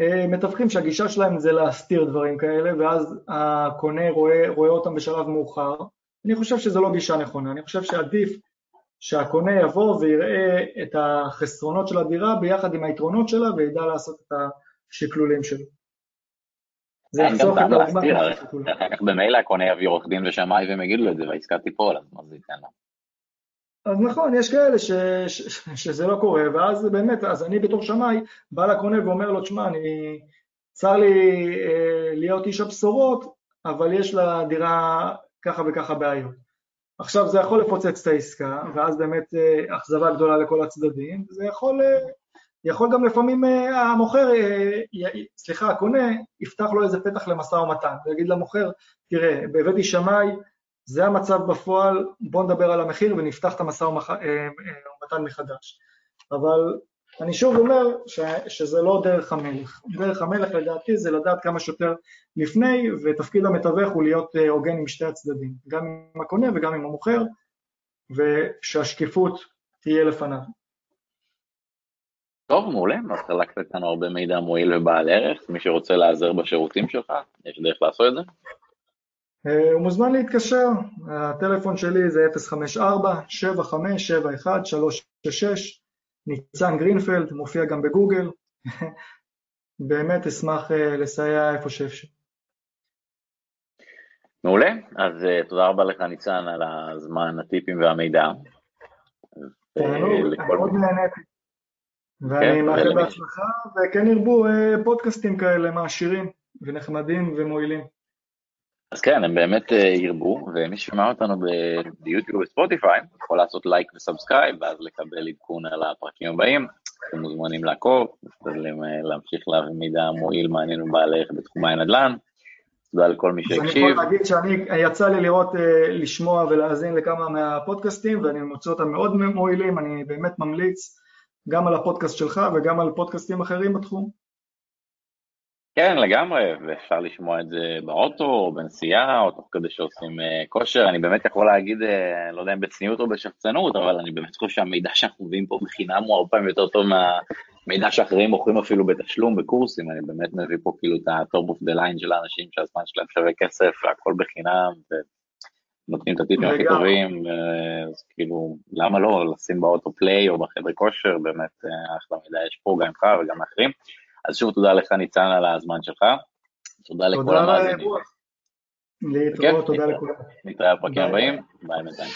אה, מתווכים שהגישה שלהם זה להסתיר דברים כאלה, ואז הקונה רואה, רואה אותם בשלב מאוחר. אני חושב שזו לא גישה נכונה, אני חושב שעדיף שהקונה יבוא ויראה את החסרונות של הדירה ביחד עם היתרונות שלה וידע לעשות את השקלולים שלו. זה יחסוך את הזמן. אחר כך במילא הקונה יביא עורך דין ושמאי והם יגידו את זה והעסקה תיפול, אז מה זה ייתן לו? אז נכון, יש כאלה ש, ש, שזה לא קורה, ואז באמת, אז אני בתור שמאי בא לקונה ואומר לו, תשמע, אני, צר לי אה, להיות איש הבשורות, אבל יש לדירה ככה וככה בעיות. עכשיו זה יכול לפוצץ את העסקה, ואז באמת אה, אכזבה גדולה לכל הצדדים, וזה יכול אה, יכול גם לפעמים אה, המוכר, אה, סליחה, הקונה, יפתח לו איזה פתח למשא ומתן, ויגיד למוכר, תראה, הבאתי שמאי, זה המצב בפועל, בואו נדבר על המחיר ונפתח את המשא ומתן מחדש. אבל אני שוב אומר ש, שזה לא דרך המלך. דרך המלך לדעתי זה לדעת כמה שיותר לפני, ותפקיד המתווך הוא להיות אה, הוגן עם שתי הצדדים, גם עם הקונה וגם עם המוכר, ושהשקיפות תהיה לפניו. טוב, מעולה, אז חלקת איתנו הרבה מידע מועיל ובעל ערך, מי שרוצה להיעזר בשירותים שלך, יש דרך לעשות את זה? אה, הוא מוזמן להתקשר, הטלפון שלי זה 054-7571-366, ניצן גרינפלד, מופיע גם בגוגל, (laughs) באמת אשמח אה, לסייע איפה שאפשר. מעולה, אז uh, תודה רבה לך ניצן על הזמן, הטיפים והמידע. תענוג, אני מאוד נהניתי. ואני כן, מאחל בהצלחה, וכן ירבו אה, פודקאסטים כאלה מעשירים ונחמדים ומועילים. אז כן, הם באמת אה, ירבו, ומי ששומע אותנו ביוטיוב וספוטיפיי, יכול לעשות לייק ו subscribe, ואז לקבל עדכון על הפרקים הבאים. אתם מוזמנים לעקוב, משתדלים אה, להמשיך להביא מידע מועיל, מעניין ובעל ערך בתחום הנדל"ן. תודה לכל מי שהקשיב. אני יכול להגיד שאני, יצא לי לראות, אה, לשמוע ולהאזין לכמה מהפודקאסטים, ואני מוצא אותם מאוד מועילים, אני באמת ממליץ גם על הפודקאסט שלך וגם על פודקאסטים אחרים בתחום. כן, לגמרי, ואפשר לשמוע את זה באוטו, או בנסיעה, או תוך כדי שעושים uh, כושר. אני באמת יכול להגיד, uh, לא יודע אם בצניעות או בשחצנות, אבל אני באמת חושב שהמידע שאנחנו מביאים פה בחינם הוא הרבה פעמים יותר טוב מהמידע שאחרים מוכרים אפילו בתשלום, בקורסים. אני באמת מביא פה כאילו את ה-top of the line של האנשים שהזמן שלהם שווה כסף, והכל בחינם, ונותנים את הטיפים הכי טובים, אז כאילו, למה לא לשים באוטו פליי או בחדר כושר, באמת אחלה מידע יש פה גם לך וגם לאחרים. אז שוב תודה לך ניצן על הזמן שלך, תודה לכל המאזינים. להתראות, תודה לכולם. נתראה בפרקים הבאים, ביי בינתיים.